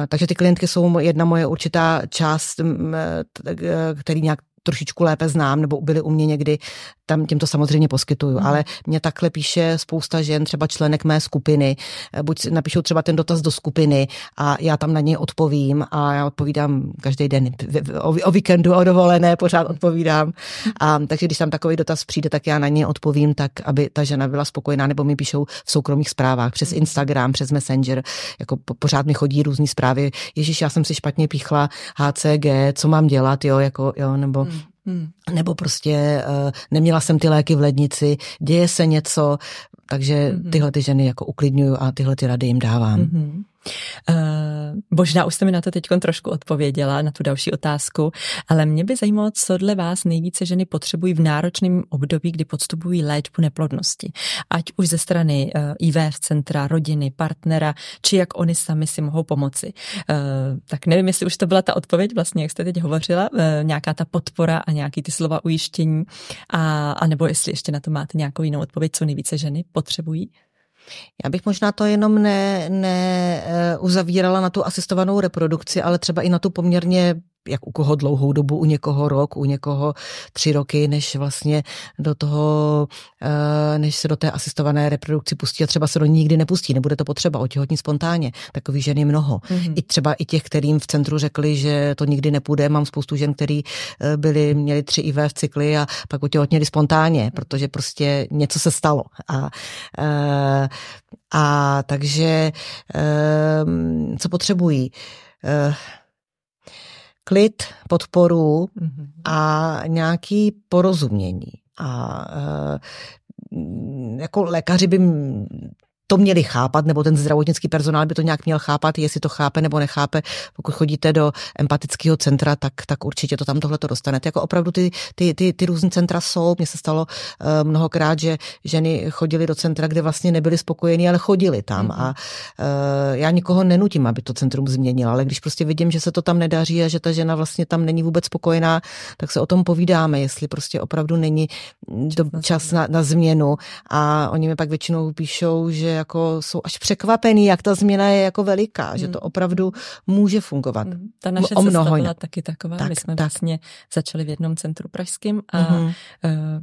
B: Takže ty klientky jsou jedna moje určitá část Eh, který nějak trošičku lépe znám, nebo byly u mě někdy, tam tím to samozřejmě poskytuju. Hmm. Ale mě takhle píše spousta žen, třeba členek mé skupiny, eh, buď napíšou třeba ten dotaz do skupiny a já tam na něj odpovím a já odpovídám každý den o, o víkendu, o dovolené, pořád odpovídám. A, takže když tam takový dotaz přijde, tak já na něj odpovím tak, aby ta žena byla spokojená, nebo mi píšou v soukromých zprávách přes hmm. Instagram, přes Messenger, jako pořád mi chodí různé zprávy. Ježíš, já jsem si špatně píchla HCG, co mám dělat, jo, jako, jo, nebo hmm Hmm. Nebo prostě uh, neměla jsem ty léky v lednici, děje se něco, takže hmm. tyhle ty ženy jako uklidňuju a tyhle ty rady jim dávám. Hmm.
A: Uh, možná už jste mi na to teď trošku odpověděla, na tu další otázku, ale mě by zajímalo, co dle vás nejvíce ženy potřebují v náročném období, kdy podstupují léčbu neplodnosti. Ať už ze strany uh, IVF centra, rodiny, partnera, či jak oni sami si mohou pomoci. Uh, tak nevím, jestli už to byla ta odpověď, vlastně, jak jste teď hovořila, nějaká ta podpora a nějaký ty slova ujištění, a, a nebo jestli ještě na to máte nějakou jinou odpověď, co nejvíce ženy potřebují?
B: Já bych možná to jenom ne, ne uh, uzavírala na tu asistovanou reprodukci, ale třeba i na tu poměrně jak u koho dlouhou dobu, u někoho rok, u někoho tři roky, než vlastně do toho, eh, než se do té asistované reprodukci pustí a třeba se do ní nikdy nepustí, nebude to potřeba, otěhotní spontánně. Takových žen je mnoho. Mm-hmm. I třeba i těch, kterým v centru řekli, že to nikdy nepůjde. Mám spoustu žen, který eh, byli, měli tři IV v cykly a pak otěhotněli spontánně, protože prostě něco se stalo. A, eh, a takže co potřebují? Klid, podporu mm-hmm. a nějaký porozumění. A e, jako lékaři by to měli chápat, nebo ten zdravotnický personál by to nějak měl chápat, jestli to chápe nebo nechápe. Pokud chodíte do empatického centra, tak, tak určitě to tam tohle to dostanete. Jako opravdu ty, ty, ty, ty různé centra jsou. Mně se stalo uh, mnohokrát, že ženy chodily do centra, kde vlastně nebyly spokojení, ale chodili tam. Mm-hmm. A uh, já nikoho nenutím, aby to centrum změnila, ale když prostě vidím, že se to tam nedaří a že ta žena vlastně tam není vůbec spokojená, tak se o tom povídáme, jestli prostě opravdu není do, čas na, na změnu. A oni mi pak většinou píšou, že jako jsou až překvapený, jak ta změna je jako veliká, hmm. že to opravdu může fungovat. Hmm.
A: Ta naše o mnoho cesta byla taky taková. Tak, My jsme tak. vlastně začali v jednom centru pražském a hmm.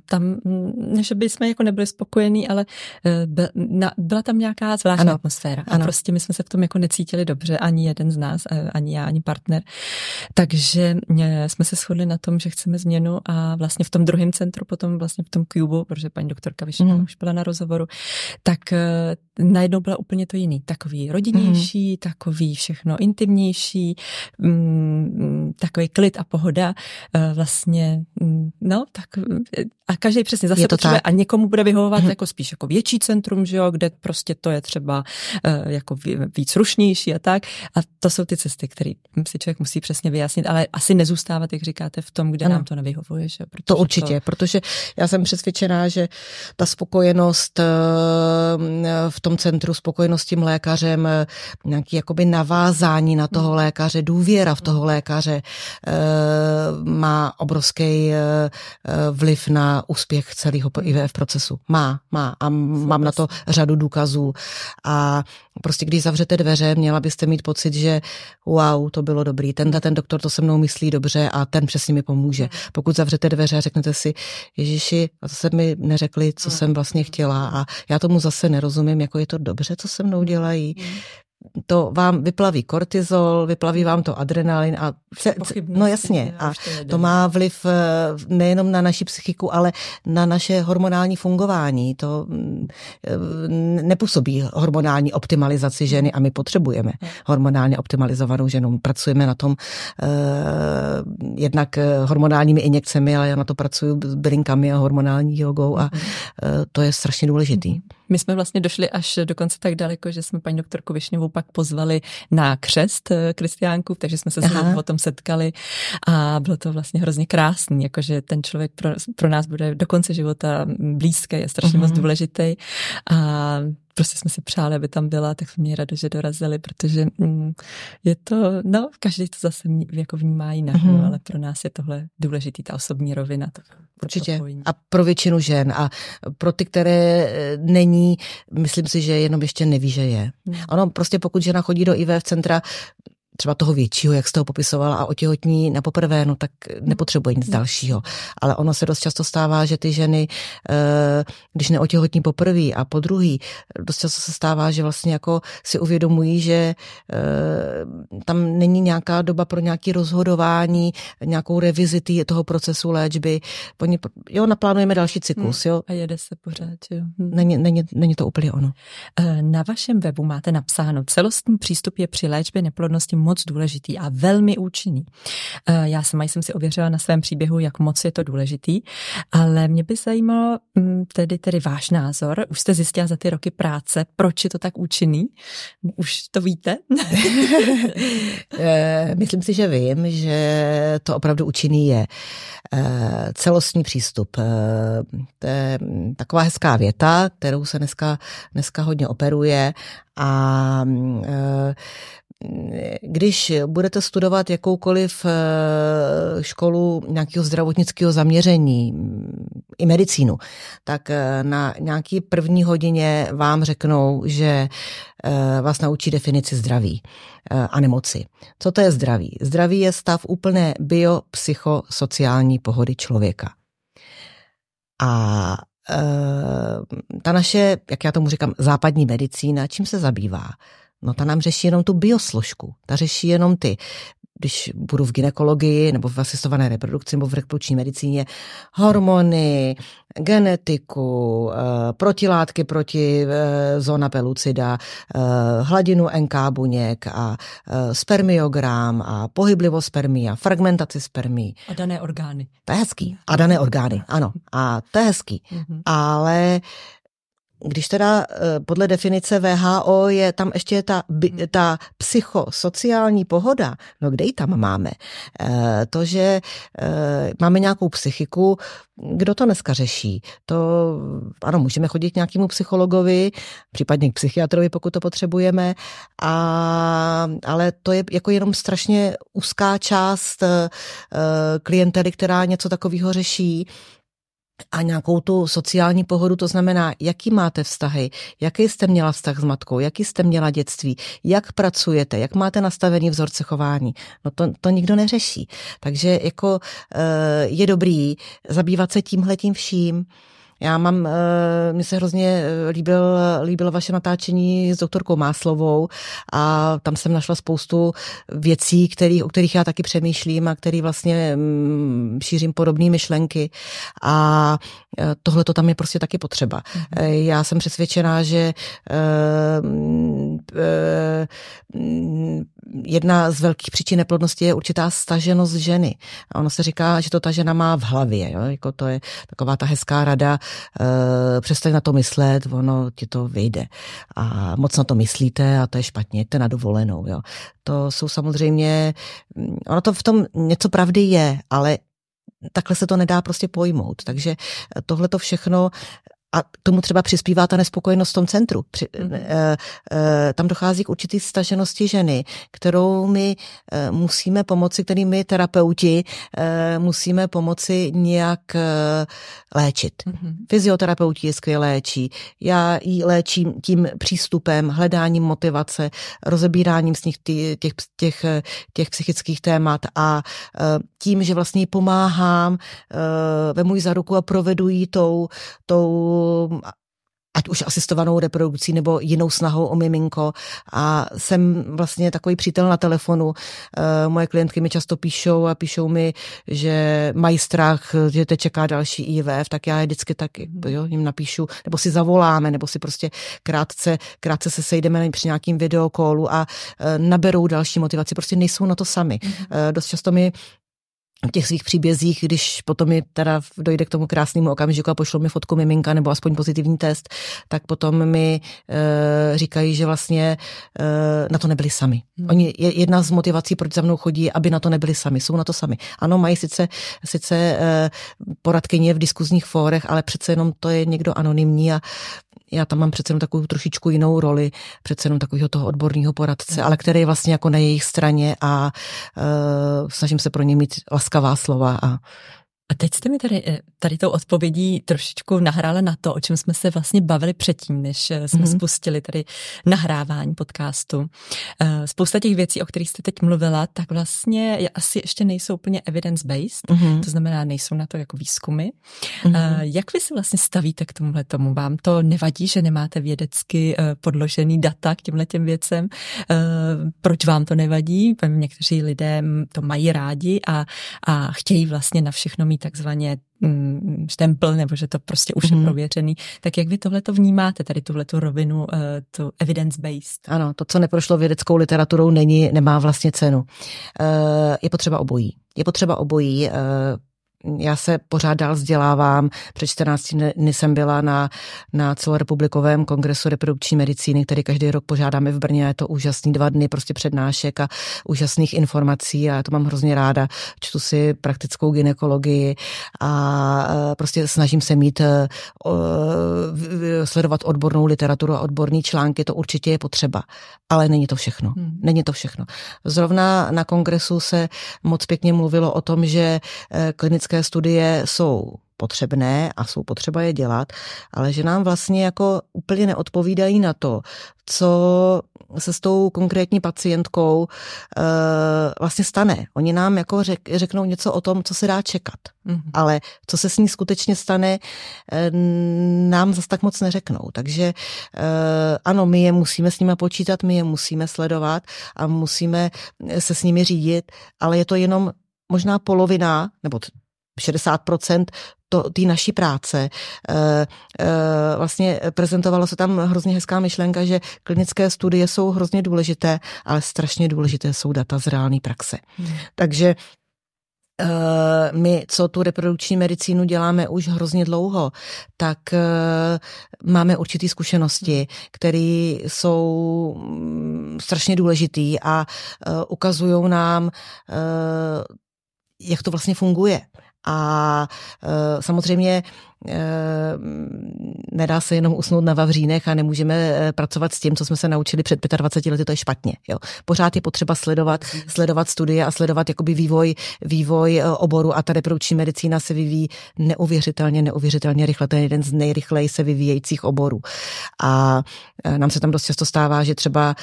A: tam, než by jsme jako nebyli spokojení, ale uh, byla tam nějaká zvláštní ano. atmosféra. A ano. prostě my jsme se v tom jako necítili dobře, ani jeden z nás, uh, ani já, ani partner. Takže jsme se shodli na tom, že chceme změnu a vlastně v tom druhém centru, potom vlastně v tom Cubu, protože paní doktorka Vyšňová mm. už byla na rozhovoru, tak najednou byla úplně to jiný. Takový rodinnější, mm. takový všechno intimnější, mm, takový klid a pohoda. Eh, vlastně, mm, no, tak a každý přesně zase to potřebuje tak. a někomu bude vyhovovat mm. jako spíš jako větší centrum, že jo, kde prostě to je třeba uh, jako víc rušnější a tak. A to jsou ty cesty, které si člověk musí přesně vyjasnit, ale asi nezůstávat, jak říkáte, v tom, kde ano. nám to nevyhovuje. Že?
B: Protože to určitě, to... protože já jsem přesvědčená, že ta spokojenost v tom centru spokojenost s tím lékařem, eh, nějaký jakoby navázání na toho lékaře, důvěra v toho lékaře eh, má obrovský eh, vliv na úspěch celého IVF procesu. Má, má a mám na to řadu důkazů. A prostě když zavřete dveře, měla byste mít pocit, že wow, to bylo dobrý, ten ten doktor to se mnou myslí dobře a ten přesně mi pomůže. Hmm. Pokud zavřete dveře a řeknete si, Ježíši, a to se mi neřekli, co hmm. jsem vlastně chtěla a já tomu zase nerozumím, jako je to dobře, co se mnou dělají to vám vyplaví kortizol, vyplaví vám to adrenalin a se, no jasně, a to má vliv eh, nejenom na naši psychiku, ale na naše hormonální fungování. To mm, eh, nepůsobí hormonální optimalizaci ženy a my potřebujeme hormonálně optimalizovanou ženu. Pracujeme na tom eh, jednak hormonálními injekcemi, ale já na to pracuji s bylinkami a hormonální jogou a mhm. to je strašně důležitý. Mhm.
A: My jsme vlastně došli až dokonce tak daleko, že jsme paní doktorku Višněvou pak pozvali na křest eh, Kristiánku, takže jsme se s ním o tom setkali a bylo to vlastně hrozně krásný, jakože ten člověk pro, pro nás bude do konce života blízký, je strašně mm-hmm. moc mhm. důležitý a prostě jsme si přáli, aby tam byla, tak jsme měli rado, že dorazili, protože mm, je to, no, každý to zase jako vnímá jinak, mm-hmm. no, ale pro nás je tohle důležitý, ta osobní rovina. To,
B: Určitě. A pro většinu žen a pro ty, které eh, není, myslím si, že jenom ještě neví, že je. Mm. Ono prostě pokud žena chodí do IVF centra, třeba toho většího, jak jste ho popisovala, a otěhotní na poprvé, no tak nepotřebuje nic dalšího. Ale ono se dost často stává, že ty ženy, eh, když neotěhotní poprvé a po druhý, dost často se stává, že vlastně jako si uvědomují, že eh, tam není nějaká doba pro nějaké rozhodování, nějakou revizi toho procesu léčby. Oni, jo, naplánujeme další cyklus, hmm. jo.
A: A jede se pořád, jo. Hmm.
B: Není, není, není to úplně ono.
A: Eh, na vašem webu máte napsáno, celostní přístup je při léčbě neplodnosti moc důležitý a velmi účinný. Eh, já sama jsem si ověřila na svém příběhu, jak moc je to důležitý, ale mě by zajímalo mm, tedy, tedy váš názor. Už jste zjistila za ty roky práce, proč je to tak účinný? Už to víte?
B: Eh, myslím si, že vím, že to opravdu účinný je. Eh, celostní přístup. To je taková hezká věta, kterou se dneska, dneska hodně operuje a když budete studovat jakoukoliv eh, školu nějakého zdravotnického zaměření, i medicínu, tak eh, na nějaký první hodině vám řeknou, že eh, vás naučí definici zdraví a nemoci. Co to je zdraví? Zdraví je stav úplné biopsychosociální pohody člověka. A ta naše, jak já tomu říkám, západní medicína, čím se zabývá? No ta nám řeší jenom tu biosložku, ta řeší jenom ty když budu v ginekologii nebo v asistované reprodukci nebo v reprodukční medicíně, hormony, genetiku, eh, protilátky proti eh, zóna pelucida, eh, hladinu NK buněk a spermiogram a pohyblivost spermí a fragmentaci spermí.
A: A dané orgány.
B: To je hezký. A dané orgány, ano. A to je hezký. Mm-hmm. Ale když teda eh, podle definice VHO je tam ještě ta, ta psychosociální pohoda, no kde ji tam máme? Eh, to, že eh, máme nějakou psychiku, kdo to dneska řeší? To, ano, můžeme chodit k nějakému psychologovi, případně k psychiatrovi, pokud to potřebujeme, a, ale to je jako jenom strašně úzká část klientely, která něco takového řeší a nějakou tu sociální pohodu, to znamená, jaký máte vztahy, jaký jste měla vztah s matkou, jaký jste měla dětství, jak pracujete, jak máte nastavený vzorce chování. No to, to nikdo neřeší. Takže jako eh, je dobrý zabývat se tímhletím vším, já mám, eh, mi se hrozně eh, líbil, líbilo vaše natáčení s doktorkou Máslovou a tam jsem našla spoustu věcí, který, o kterých já taky přemýšlím a který vlastně mm, šířím podobné myšlenky a eh, tohle to tam je prostě taky potřeba. Mm-hmm. Já jsem přesvědčená, že mm, jedna z velkých příčin neplodnosti je určitá staženost ženy. A ono se říká, že to ta žena má v hlavě. Jo? Jako to je taková ta hezká rada, e, přestaň na to myslet, ono ti to vyjde. A moc na to myslíte a to je špatně, jděte na dovolenou. Jo? To jsou samozřejmě, mm, ono to v tom něco pravdy je, ale takhle se to nedá prostě pojmout. Takže tohle to všechno a tomu třeba přispívá ta nespokojenost v tom centru. Při, mm. e, e, tam dochází k určitý staženosti ženy, kterou my e, musíme pomoci, který my terapeuti e, musíme pomoci nějak e, léčit. Mm. Fyzioterapeuti je skvěle léčí. Já ji léčím tím přístupem, hledáním motivace, rozebíráním z nich těch, těch, těch, těch psychických témat a e, tím, že vlastně pomáhám, e, vemu ji za ruku a provedu jí tou, tou ať už asistovanou reprodukcí nebo jinou snahou o miminko a jsem vlastně takový přítel na telefonu. Eh, moje klientky mi často píšou a píšou mi, že mají strach, že te čeká další IVF, tak já je vždycky tak jo, jim napíšu, nebo si zavoláme, nebo si prostě krátce, krátce se sejdeme při nějakým videokolu a eh, naberou další motivaci. Prostě nejsou na to sami. Mm-hmm. Dost často mi těch svých příbězích, když potom mi teda dojde k tomu krásnému okamžiku a pošlo mi fotku miminka nebo aspoň pozitivní test, tak potom mi e, říkají, že vlastně e, na to nebyli sami. Hmm. Oni, jedna z motivací, proč za mnou chodí, aby na to nebyli sami. Jsou na to sami. Ano, mají sice, sice e, poradkyně v diskuzních fórech, ale přece jenom to je někdo anonymní a já tam mám přece jenom takovou trošičku jinou roli, přece jenom takového toho odborného poradce, ale který je vlastně jako na jejich straně a uh, snažím se pro ně mít laskavá slova a
A: a teď jste mi tady, eh, tady tou odpovědí trošičku nahrála na to, o čem jsme se vlastně bavili předtím, než eh, jsme mm-hmm. spustili tady nahrávání podcastu. Eh, spousta těch věcí, o kterých jste teď mluvila, tak vlastně asi ještě nejsou úplně evidence-based, mm-hmm. to znamená, nejsou na to jako výzkumy. Mm-hmm. Jak vy se vlastně stavíte k tomuhle tomu? Vám to nevadí, že nemáte vědecky podložený data k těmhle těm věcem? Proč vám to nevadí? Někteří lidé to mají rádi a, a chtějí vlastně na všechno mít takzvaně mm, štempl, nebo že to prostě už mm. je mhm. prověřený. Tak jak vy tohle to vnímáte, tady tuhle tu rovinu, uh, tu evidence-based?
B: Ano, to, co neprošlo vědeckou literaturou, není, nemá vlastně cenu. Uh, je potřeba obojí. Je potřeba obojí. Já se pořád dál vzdělávám. Před 14 dny jsem byla na, na celorepublikovém kongresu reprodukční medicíny, který každý rok požádáme v Brně. Je to úžasný dva dny prostě přednášek a úžasných informací a já to mám hrozně ráda. Čtu si praktickou ginekologii a e, prostě snažím se mít, e, sledovat odbornou literaturu a odborný články. To určitě je potřeba, ale není to všechno. Hmm. Není to všechno. Zrovna na kongresu se moc pěkně mluvilo o tom, že e, klinické klinické studie jsou potřebné a jsou potřeba je dělat, ale že nám vlastně jako úplně neodpovídají na to, co se s tou konkrétní pacientkou e, vlastně stane. Oni nám jako řek, řeknou něco o tom, co se dá čekat, mm-hmm. ale co se s ní skutečně stane, e, nám zase tak moc neřeknou. Takže e, ano, my je musíme s nimi počítat, my je musíme sledovat a musíme se s nimi řídit, ale je to jenom možná polovina, nebo 60% té naší práce. E, e, vlastně prezentovalo se tam hrozně hezká myšlenka, že klinické studie jsou hrozně důležité, ale strašně důležité jsou data z reálné praxe. Hmm. Takže eh, my, co tu reprodukční medicínu děláme už hrozně dlouho, tak máme určité zkušenosti, které jsou mm, strašně důležitý a ukazují nám, jak to vlastně funguje. A e, samozřejmě nedá se jenom usnout na Vavřínech a nemůžeme eh, pracovat s tím, co jsme se naučili před 25 lety, to je špatně. Jo. Pořád je potřeba sledovat, sledovat studie a sledovat jakoby vývoj, vývoj eh, oboru a ta reprodukční medicína se vyvíjí neuvěřitelně, neuvěřitelně rychle. To je jeden z nejrychleji se vyvíjejících oborů. A nám se tam dost často stává, že třeba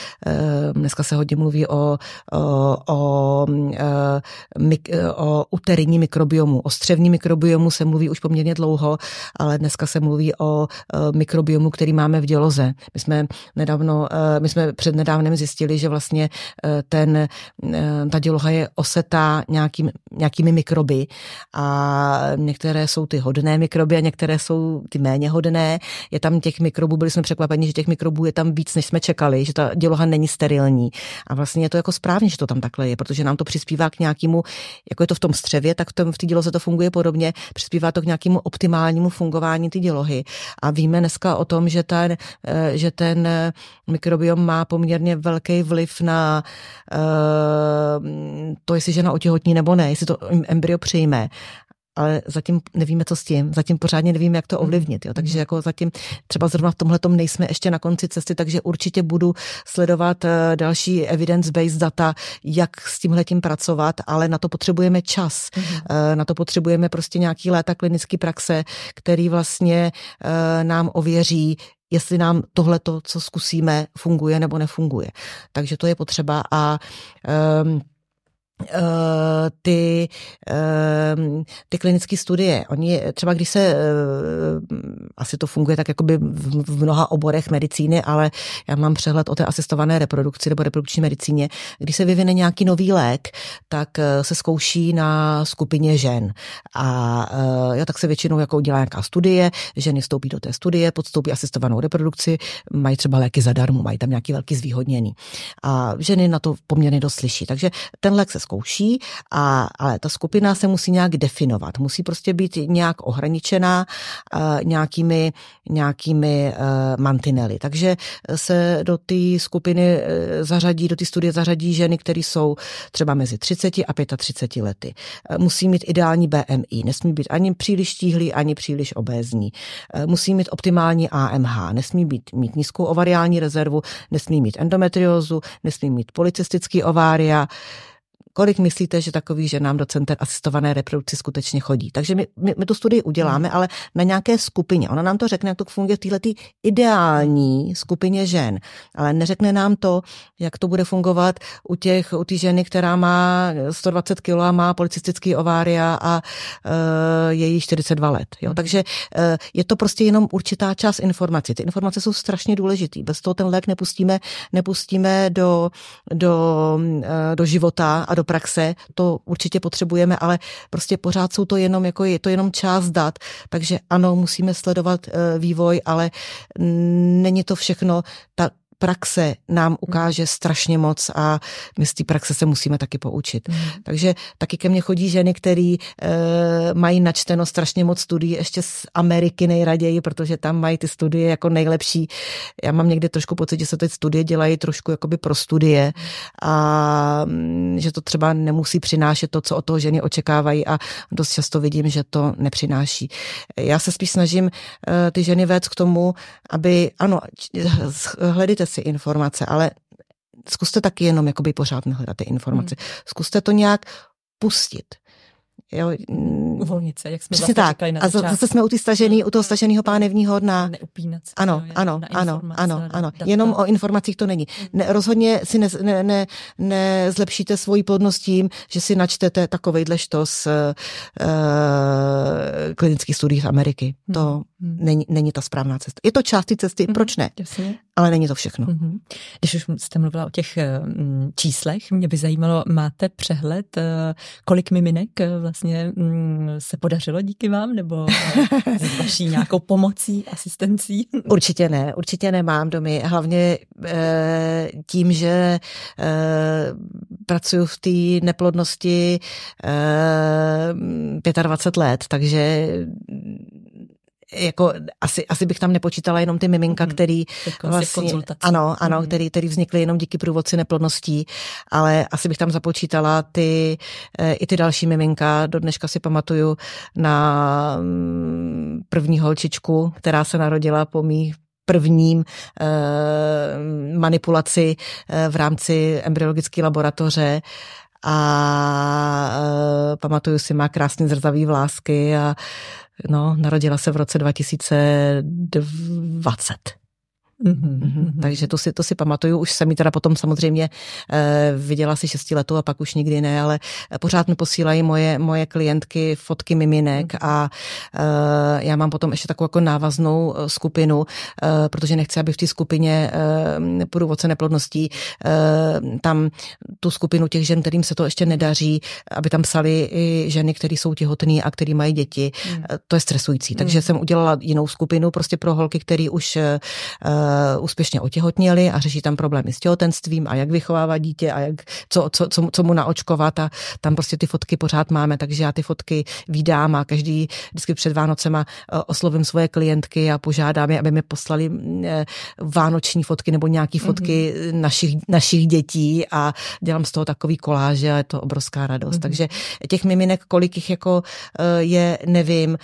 B: dneska se hodně mluví o, o, o, o uterijní mikrobiomu. O střevní mikrobiomu se mluví už poměrně dlouho ale dneska se mluví o e, mikrobiomu, který máme v děloze. My jsme nedávno, e, my jsme před nedávnem zjistili, že vlastně e, ten, ta děloha je osetá nějakým, nějakými mikroby a některé jsou ty hodné mikroby a některé jsou ty méně hodné. Je tam těch mikrobů, byli jsme překvapeni, že těch mikrobů je tam víc, než jsme čekali, že ta děloha není sterilní. A vlastně je to jako správně, že to tam takhle je, protože nám to přispívá k nějakému, jako je to v tom střevě, tak tom, v té děloze to funguje podobně, přispívá to k nějakému optimálnímu normálnímu fungování ty dělohy. A víme dneska o tom, že ten, eh, že ten eh, mikrobiom má poměrně velký vliv na eh, to, jestli žena otěhotní nebo ne, jestli to embryo přijme. Ale zatím nevíme, co s tím, zatím pořádně nevíme, jak to mhm. ovlivnit. Jo. Takže jako zatím třeba zrovna v tomhle nejsme ještě na konci cesty, takže určitě budu sledovat eh, další evidence-based data, jak s tímhletím pracovat, ale na to potřebujeme čas. Mm-hmm. Na to potřebujeme prostě nějaký léta klinické praxe, který vlastně nám ověří, jestli nám tohle, co zkusíme, funguje nebo nefunguje. Takže to je potřeba a um, Eh, ty, ehm, ty klinické studie. Oni třeba když se, eh, asi to funguje tak jakoby v mnoha oborech medicíny, ale já mám přehled o té asistované reprodukci nebo reprodukční medicíně. Když se vyvine nějaký nový lék, tak eh, se zkouší na skupině žen. A jo, tak se většinou jako udělá nějaká studie, ženy vstoupí do té studie, podstoupí asistovanou reprodukci, mají třeba léky zadarmo, mají tam nějaký velký zvýhodněný. A ženy na to poměrně dost slyší. Takže ten lék se zkouší, a, ale ta skupina se musí nějak definovat. Musí prostě být nějak ohraničená uh, nějakými, nějakými uh, mantinely. Takže se do té skupiny uh, zařadí, do té studie zařadí ženy, které jsou třeba mezi 30 a 35 lety. Musí mít ideální BMI, nesmí být ani příliš štíhlý, ani příliš obézní. Musí mít optimální AMH, nesmí být, mít nízkou ovariální rezervu, nesmí mít endometriózu, nesmí mít policistický ovária, kolik myslíte, že takových ženám do center asistované reprodukci skutečně chodí. Takže my, my, my tu studii uděláme, hmm. ale na nějaké skupině. Ona nám to řekne, jak to funguje v této ideální skupině žen, ale neřekne nám to, jak to bude fungovat u těch, u té ženy, která má 120 kg a má policistický ovária a uh, je jí 42 let. Jo? Hmm. Takže uh, je to prostě jenom určitá část informací. Ty informace jsou strašně důležité. Bez toho ten lék nepustíme, nepustíme do, do, uh, do života a do praxe, to určitě potřebujeme, ale prostě pořád jsou to jenom, jako je to jenom část dat, takže ano, musíme sledovat eh, vývoj, ale není to všechno, ta praxe nám ukáže strašně moc a my z té praxe se musíme taky poučit. Mm. Takže taky ke mně chodí ženy, které e, mají načteno strašně moc studií, ještě z Ameriky nejraději, protože tam mají ty studie jako nejlepší. Já mám někdy trošku pocit, že se ty studie dělají trošku jakoby pro studie a mm, že to třeba nemusí přinášet to, co od toho ženy očekávají a dost často vidím, že to nepřináší. Já se spíš snažím e, ty ženy vést k tomu, aby, ano, hledejte si informace, ale zkuste taky jenom jakoby pořád hledat ty informace. Hmm. Zkuste to nějak pustit.
A: Jo, Uvolnit se, jak jsme
B: Přesně vlastně tak. Na a zase jsme u, stažený, u toho staženého pánevního dna.
A: Neupínat se.
B: Ano, jo, ano, ano, ano, ano. Jenom o informacích to není. Hmm. Ne, rozhodně si ne, ne, ne, ne zlepšíte svoji plodnost tím, že si načtete takovejhle štos uh, klinických studií z Ameriky. To hmm. hmm. není, není ta správná cesta. Je to část té cesty, hmm. proč ne? Jasně. Ale není to všechno. Hmm.
A: Když už jste mluvila o těch um, číslech, mě by zajímalo, máte přehled, kolik miminek vlastně vlastně mm, se podařilo díky vám, nebo eh, s vaší nějakou pomocí, asistencí?
B: Určitě ne, určitě nemám domy. Hlavně e, tím, že e, pracuji v té neplodnosti e, 25 let, takže jako asi, asi bych tam nepočítala jenom ty miminka, mm. který vlastně, ano, ano, mm. který, který vznikly jenom díky průvodci neplodností, ale asi bych tam započítala ty, eh, i ty další miminka. Do dneška si pamatuju na mm, první holčičku, která se narodila po mých prvním eh, manipulaci eh, v rámci embryologické laboratoře a e, pamatuju si, má krásný zrzavý vlásky a no, narodila se v roce 2020. Mm-hmm. Mm-hmm. Takže to si, to si pamatuju, už jsem ji teda potom samozřejmě eh, viděla si šestiletou a pak už nikdy ne, ale pořád mi posílají moje, moje klientky fotky miminek mm-hmm. a eh, já mám potom ještě takovou jako návaznou eh, skupinu, eh, protože nechci, aby v té skupině eh, průvodce neplodností eh, tam tu skupinu těch žen, kterým se to ještě nedaří, aby tam psali i ženy, které jsou těhotné a které mají děti. Mm. To je stresující. Takže mm. jsem udělala jinou skupinu prostě pro holky, které už eh, úspěšně otěhotněli a řeší tam problémy s těhotenstvím a jak vychovávat dítě a jak, co, co, co, co mu naočkovat a tam prostě ty fotky pořád máme, takže já ty fotky vydám a každý vždycky před Vánocema oslovím svoje klientky a požádám je, aby mi poslali vánoční fotky nebo nějaké fotky mm-hmm. našich, našich dětí a dělám z toho takový koláže a je to obrovská radost. Mm-hmm. Takže těch miminek, kolik jich jako je, nevím,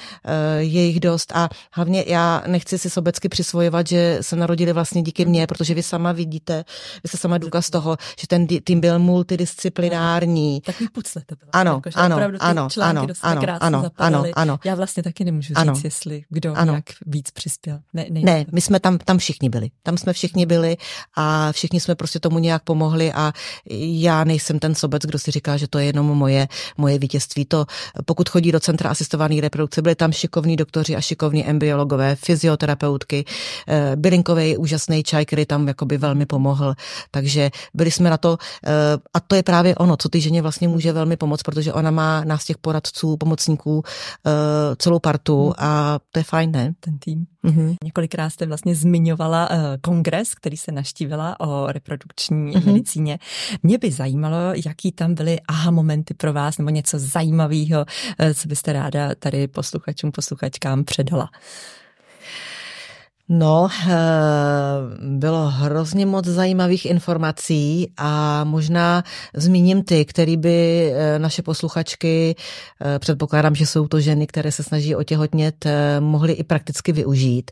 B: je jich dost a hlavně já nechci si sobecky přisvojovat, že se narodili vlastně díky mně, protože vy sama vidíte, vy jste sama důkaz toho, že ten tým byl multidisciplinární.
A: Takový pucle to bylo.
B: Ano, jako, ano, ano, ano, ano, ano, ano, ano.
A: Já vlastně taky nemůžu říct, ano, jestli kdo ano. jak víc přispěl.
B: Ne, ne, my jsme tam, tam všichni byli. Tam jsme všichni byli a všichni jsme prostě tomu nějak pomohli a já nejsem ten sobec, kdo si říká, že to je jenom moje, moje vítězství. To, pokud chodí do centra asistované reprodukce, byli tam šikovní doktoři a šikovní embryologové, fyzioterapeutky, eh, bylinkový úžasný čaj, který tam jakoby velmi pomohl. Takže byli jsme na to, eh, a to je právě ono, co ty ženě vlastně může velmi pomoct, protože ona má nás těch poradců, pomocníků eh, celou partu hmm. a to je fajn, ne?
A: Ten tým. Mm-hmm. Několikrát jste vlastně zmiňovala uh, kongres, který se naštívila o reprodukční mm-hmm. medicíně. Mě by zajímalo, jaký tam byly aha momenty pro vás, nebo něco zajímavého, co byste ráda tady posluchačům, posluchačkám předala.
B: No, eh, bylo hrozně moc zajímavých informací a možná zmíním ty, který by eh, naše posluchačky, eh, předpokládám, že jsou to ženy, které se snaží otěhotnět, mohly i prakticky využít.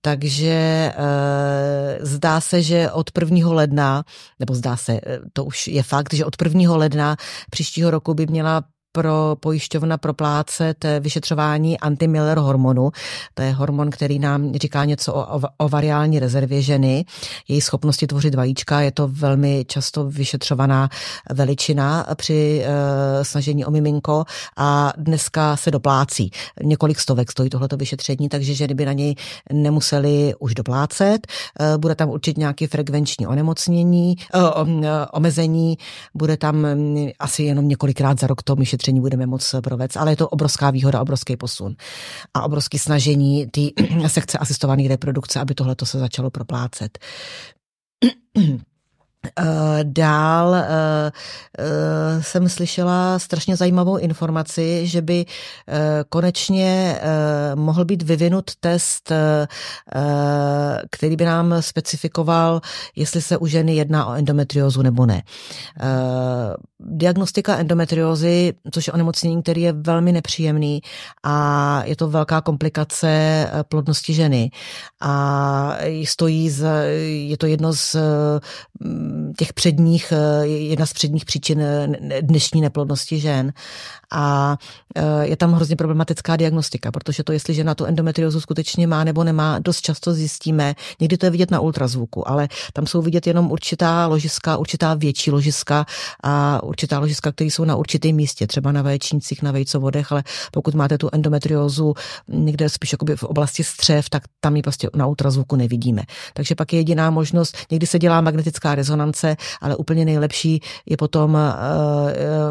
B: Takže zdá se, že od 1. ledna, nebo zdá se, to už je fakt, že od 1. ledna příštího roku by měla pro pojišťovna proplácet vyšetřování antimiller hormonu. To je hormon, který nám říká něco o ovariální rezervě ženy, její schopnosti tvořit vajíčka. Je to velmi často vyšetřovaná veličina při uh, snažení o miminko a dneska se doplácí. Několik stovek stojí tohleto vyšetření, takže ženy by na něj nemuseli už doplácet. Uh, bude tam určitě nějaké frekvenční onemocnění, uh, uh, omezení, bude tam um, asi jenom několikrát za rok to vyšetření šetření budeme moc provést, ale je to obrovská výhoda, obrovský posun a obrovský snažení ty sekce asistované reprodukce, aby tohle se začalo proplácet. Eh, dál uh, uh, jsem slyšela strašně zajímavou informaci, že by konečně mohl být vyvinut test, který by nám specifikoval, jestli se u ženy jedná o endometriózu nebo ne. Diagnostika endometriózy, což je onemocnění, který je velmi nepříjemný a je to velká komplikace plodnosti ženy a stojí, z, je to jedno z těch předních, eh, jedna z předních příčin eh, dnešní neplodnosti žen. A eh, je tam hrozně problematická diagnostika, protože to, jestli žena tu endometriozu skutečně má nebo nemá, dost často zjistíme. Někdy to je vidět na ultrazvuku, ale tam jsou vidět jenom určitá ložiska, určitá větší ložiska a určitá ložiska, které jsou na určitém místě, třeba na vaječnících, na vejcovodech, ale pokud máte tu endometriózu někde spíš v oblasti střev, tak tam ji prostě na ultrazvuku nevidíme. Takže pak je jediná možnost, někdy se dělá magnetická rezonance, ale úplně nejlepší je potom uh,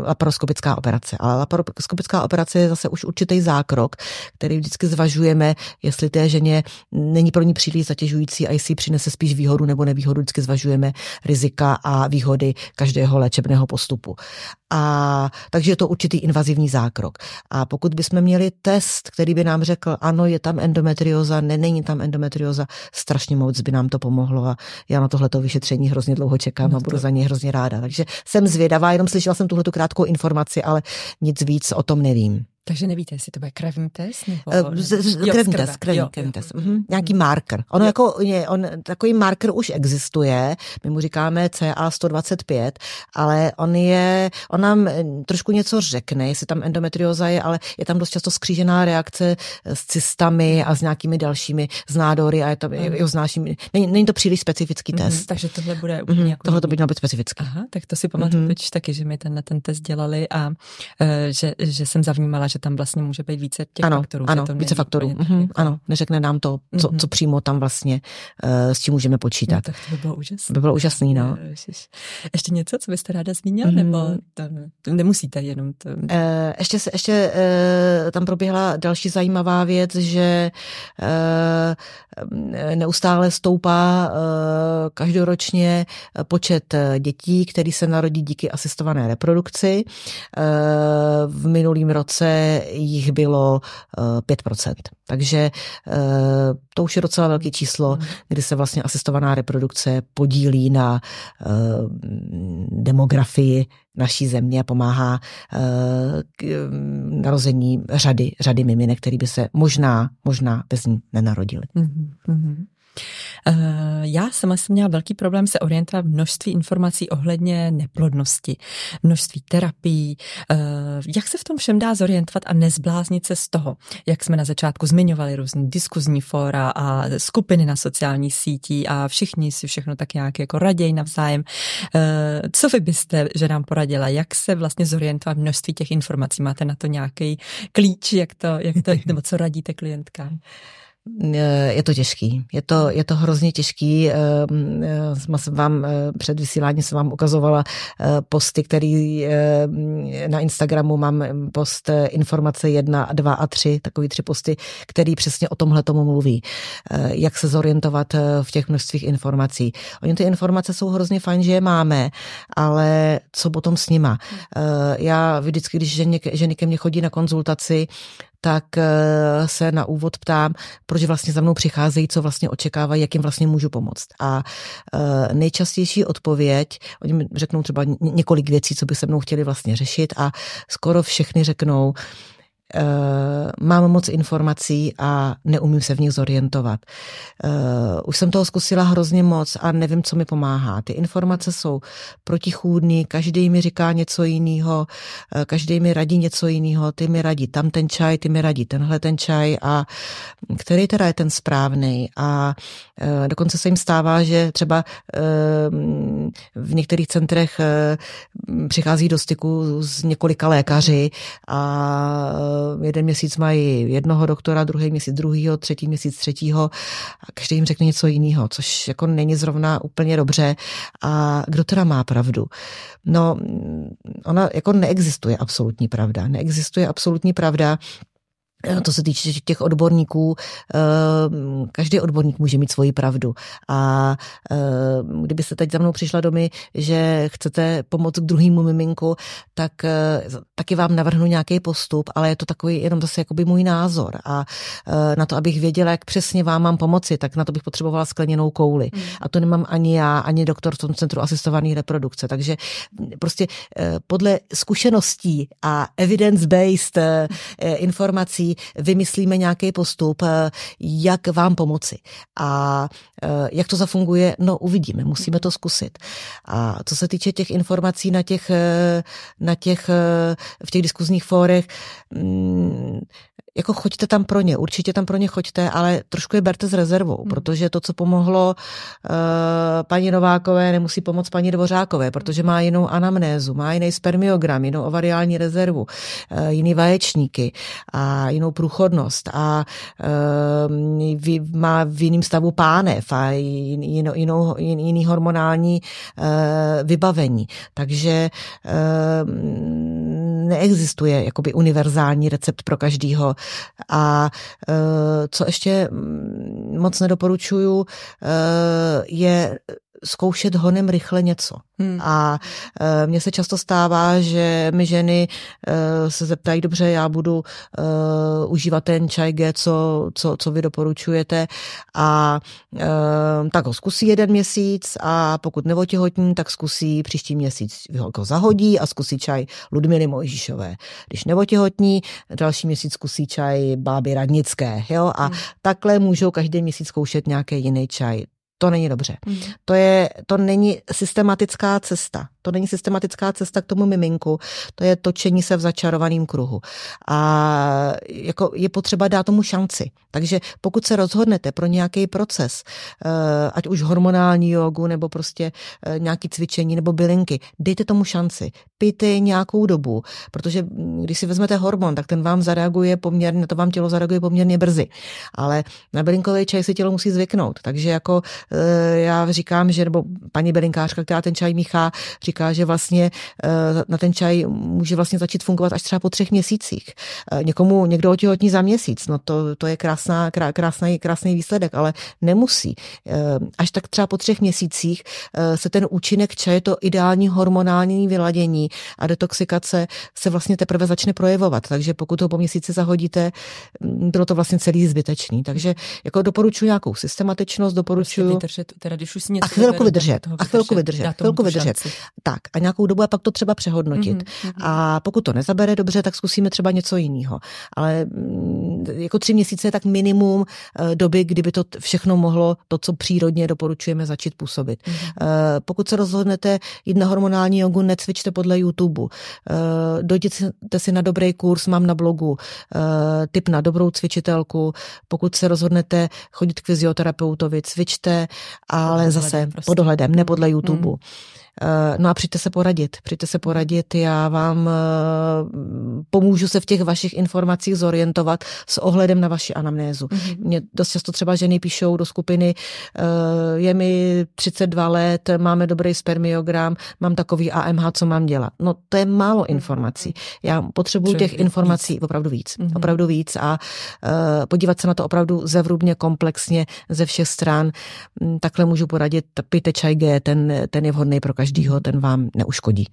B: laparoskopická operace. Ale laparoskopická operace je zase už určitý zákrok, který vždycky zvažujeme, jestli té ženě není pro ní příliš zatěžující a jestli přinese spíš výhodu nebo nevýhodu, vždycky zvažujeme rizika a výhody každého léčebného postupu. A takže je to určitý invazivní zákrok. A pokud bychom měli test, který by nám řekl, ano, je tam endometrioza, ne, není tam endometrioza, strašně moc by nám to pomohlo a já na tohleto vyšetření hrozně dlouho čekám no a budu za něj hrozně ráda. Takže jsem zvědavá, jenom slyšela jsem tuhle krátkou informaci, ale nic víc o tom nevím.
A: Takže nevíte, jestli to bude krevní test? Nebo,
B: uh, z, krevní test, krevní, jo, krevní test. Mhm. Nějaký marker. Ono jo. jako, je, on, takový marker už existuje, my mu říkáme CA125, ale on je, on nám eh, trošku něco řekne, jestli tam endometrioza je, ale je tam dost často skřížená reakce s cystami a s nějakými dalšími z nádory a je to, mm. znáším, není, není to příliš specifický mhm, test. Mm,
A: takže tohle bude úplně mm, jako
B: Tohle to by mělo být specifický.
A: Aha, tak to si pamatuju mm. taky, že mi ten, ten test dělali a uh, že, že jsem zavnímala, že že tam vlastně může být více těch
B: ano,
A: faktorů.
B: Ano,
A: to
B: více faktorů. Mm-hmm, jako... Ano, neřekne nám to, co, mm-hmm. co přímo tam vlastně uh, s tím můžeme počítat. No,
A: tak to by bylo úžasné.
B: By bylo úžasný, no.
A: Ještě něco, co byste ráda zmínil, mm-hmm. nebo to, to nemusíte jenom to... Uh,
B: ještě se, ještě uh, tam proběhla další zajímavá věc, že uh, neustále stoupá uh, každoročně počet dětí, který se narodí díky asistované reprodukci. Uh, v minulém roce jich bylo 5%. Takže to už je docela velké číslo, mhm. kdy se vlastně asistovaná reprodukce podílí na demografii naší země a pomáhá k narození řady, řady miminek, který by se možná, možná bez ní nenarodili. Mm-hmm.
A: Eh, já sama jsem měla velký problém se orientovat v množství informací ohledně neplodnosti, množství terapií, eh, jak se v tom všem dá zorientovat a nezbláznit se z toho, jak jsme na začátku zmiňovali různý diskuzní fóra a skupiny na sociálních sítí a všichni si všechno tak nějak jako raději navzájem. Eh, co vy byste, že nám poradila, jak se vlastně zorientovat v množství těch informací? Máte na to nějaký klíč, jak to, jak to nebo co radíte klientkám?
B: Eh, je to těžký. Je to, je to hrozně těžký. Ehm, eh, jsem vám eh, před vysíláním jsem vám ukazovala posty, který na Instagramu mám post informace 1, 2 a 3, takový tři posty, který přesně o tomhle tomu mluví. Jak se zorientovat v těch množstvích informací. Oni ty informace jsou hrozně fajn, že je máme, ale co potom s nima? Já vždycky, když ženy, ženy ke mně chodí na konzultaci, tak eh, se na úvod ptám, proč vlastně za mnou přicházejí, co vlastně očekávají, jak jim vlastně můžu pomoct. A eh, nejčastější odpověď, oni mi řeknou třeba několik věcí, co by se mnou chtěli vlastně řešit a skoro všechny řeknou, mám moc informací a neumím se v nich zorientovat. Uh, už jsem toho zkusila hrozně moc a nevím, co mi pomáhá. Ty informace jsou protichůdný, každý mi říká něco jiného, uh, každý mi radí něco jiného, ty mi radí tam ten čaj, ty mi radí tenhle ten čaj a který teda je ten správný. A dokonce se jim stává, že třeba v některých centrech přichází do styku s několika lékaři a Eh, jeden měsíc mají jednoho doktora, druhý měsíc druhýho, třetí měsíc třetího a každý jim řekne něco jiného, což jako není zrovna úplně dobře. A kdo teda má pravdu? No, ona jako neexistuje absolutní pravda. Neexistuje absolutní pravda. Eh, to se týče těch odborníků, eh, každý odborník může mít svoji pravdu. A eh, kdyby se teď za mnou přišla domy, že chcete pomoct k druhému miminku, tak taky vám navrhnu nějaký postup, ale je to takový jenom zase jakoby můj názor. A na to, abych věděla, jak přesně vám mám pomoci, tak na to bych potřebovala skleněnou kouli. Hmm. A to nemám ani já, ani doktor v tom centru asistované reprodukce. Takže prostě podle zkušeností a evidence-based informací vymyslíme nějaký postup, eh, jak vám pomoci. A eh, jak to zafunguje, no uvidíme, musíme to zkusit. A co se týče těch informací na těch, eh, na těch v těch diskuzních fórech, mm, jako choďte tam pro ně, určitě tam pro ně choďte, ale trošku je berte s rezervou, hmm. protože to, co pomohlo uh, paní Novákové, nemusí pomoct paní Dvořákové, protože má jinou anamnézu, má jiný spermiogram, jinou ovariální rezervu, uh, jiný vaječníky a jinou průchodnost a uh, má v jiném stavu pánev a jinou, jinou, jiný hormonální uh, vybavení. Takže uh, neexistuje jakoby univerzální recept pro každýho. A e, co ještě moc nedoporučuju, e, je zkoušet honem rychle něco. Hmm. A e, mně se často stává, že mi ženy e, se zeptají, dobře, já budu e, užívat ten čaj G, co, co, co vy doporučujete a e, tak ho zkusí jeden měsíc a pokud neotěhotní, tak zkusí příští měsíc ho zahodí a zkusí čaj Ludmily Mojžíšové. Když neotěhotní, další měsíc zkusí čaj Báby Radnické. Jo? A hmm. takhle můžou každý měsíc zkoušet nějaký jiný čaj to není dobře. Mm. To, je, to není systematická cesta. To není systematická cesta k tomu miminku, to je točení se v začarovaném kruhu. A jako je potřeba dát tomu šanci. Takže pokud se rozhodnete pro nějaký proces, eh, ať už hormonální jogu, nebo prostě eh, nějaký cvičení, nebo bylinky, dejte tomu šanci. Pijte nějakou dobu, protože mm, když si vezmete hormon, tak ten vám zareaguje poměrně, to vám tělo zareaguje poměrně brzy. Ale na bylinkový čaj si tělo musí zvyknout. Takže jako eh, já říkám, že, nebo paní bylinkářka, která ten čaj míchá, říká, že vlastně na ten čaj může vlastně začít fungovat až třeba po třech měsících. Někomu někdo otěhotní za měsíc, no to, to je krásná, krásný, krásný výsledek, ale nemusí. Až tak třeba po třech měsících se ten účinek čaje, to ideální hormonální vyladění a detoxikace se vlastně teprve začne projevovat. Takže pokud ho po měsíci zahodíte, bylo to vlastně celý zbytečný. Takže jako doporučuji nějakou systematičnost, doporučuji...
A: Prostě vydržet, teda když už si něco
B: a chvilku vydržet, a chvilku vydržet, chvilku vydržet. Tak a nějakou dobu a pak to třeba přehodnotit. Mm-hmm. A pokud to nezabere dobře, tak zkusíme třeba něco jiného. Ale mm, jako tři měsíce je tak minimum eh, doby, kdyby to všechno mohlo, to, co přírodně doporučujeme, začít působit. Mm-hmm. Pokud se rozhodnete jít na hormonální jogu, necvičte podle YouTube. Eh, dojděte si na dobrý kurz, mám na blogu tip na dobrou cvičitelku. Pokud se rozhodnete chodit k fyzioterapeutovi, cvičte, ale pod zase prostě. pod dohledem, ne podle YouTube. Mm. Eh, no a přijďte se poradit, přijďte se poradit, já vám eh, pomůžu se v těch vašich informacích zorientovat s ohledem na vaši anamnézu. Mm-hmm. Mě dost často třeba ženy píšou do skupiny, eh, je mi 32 let, máme dobrý spermiogram, mám takový AMH, co mám dělat. No to je málo informací. Já potřebuju těch informací víc. opravdu víc. Mm-hmm. Opravdu víc a podívat se na to opravdu zevrubně, komplexně, ze všech stran. Mm, takhle můžu poradit, pijte čaj G, ten, ten je vhodný pro každýho, ten vám neuškodí.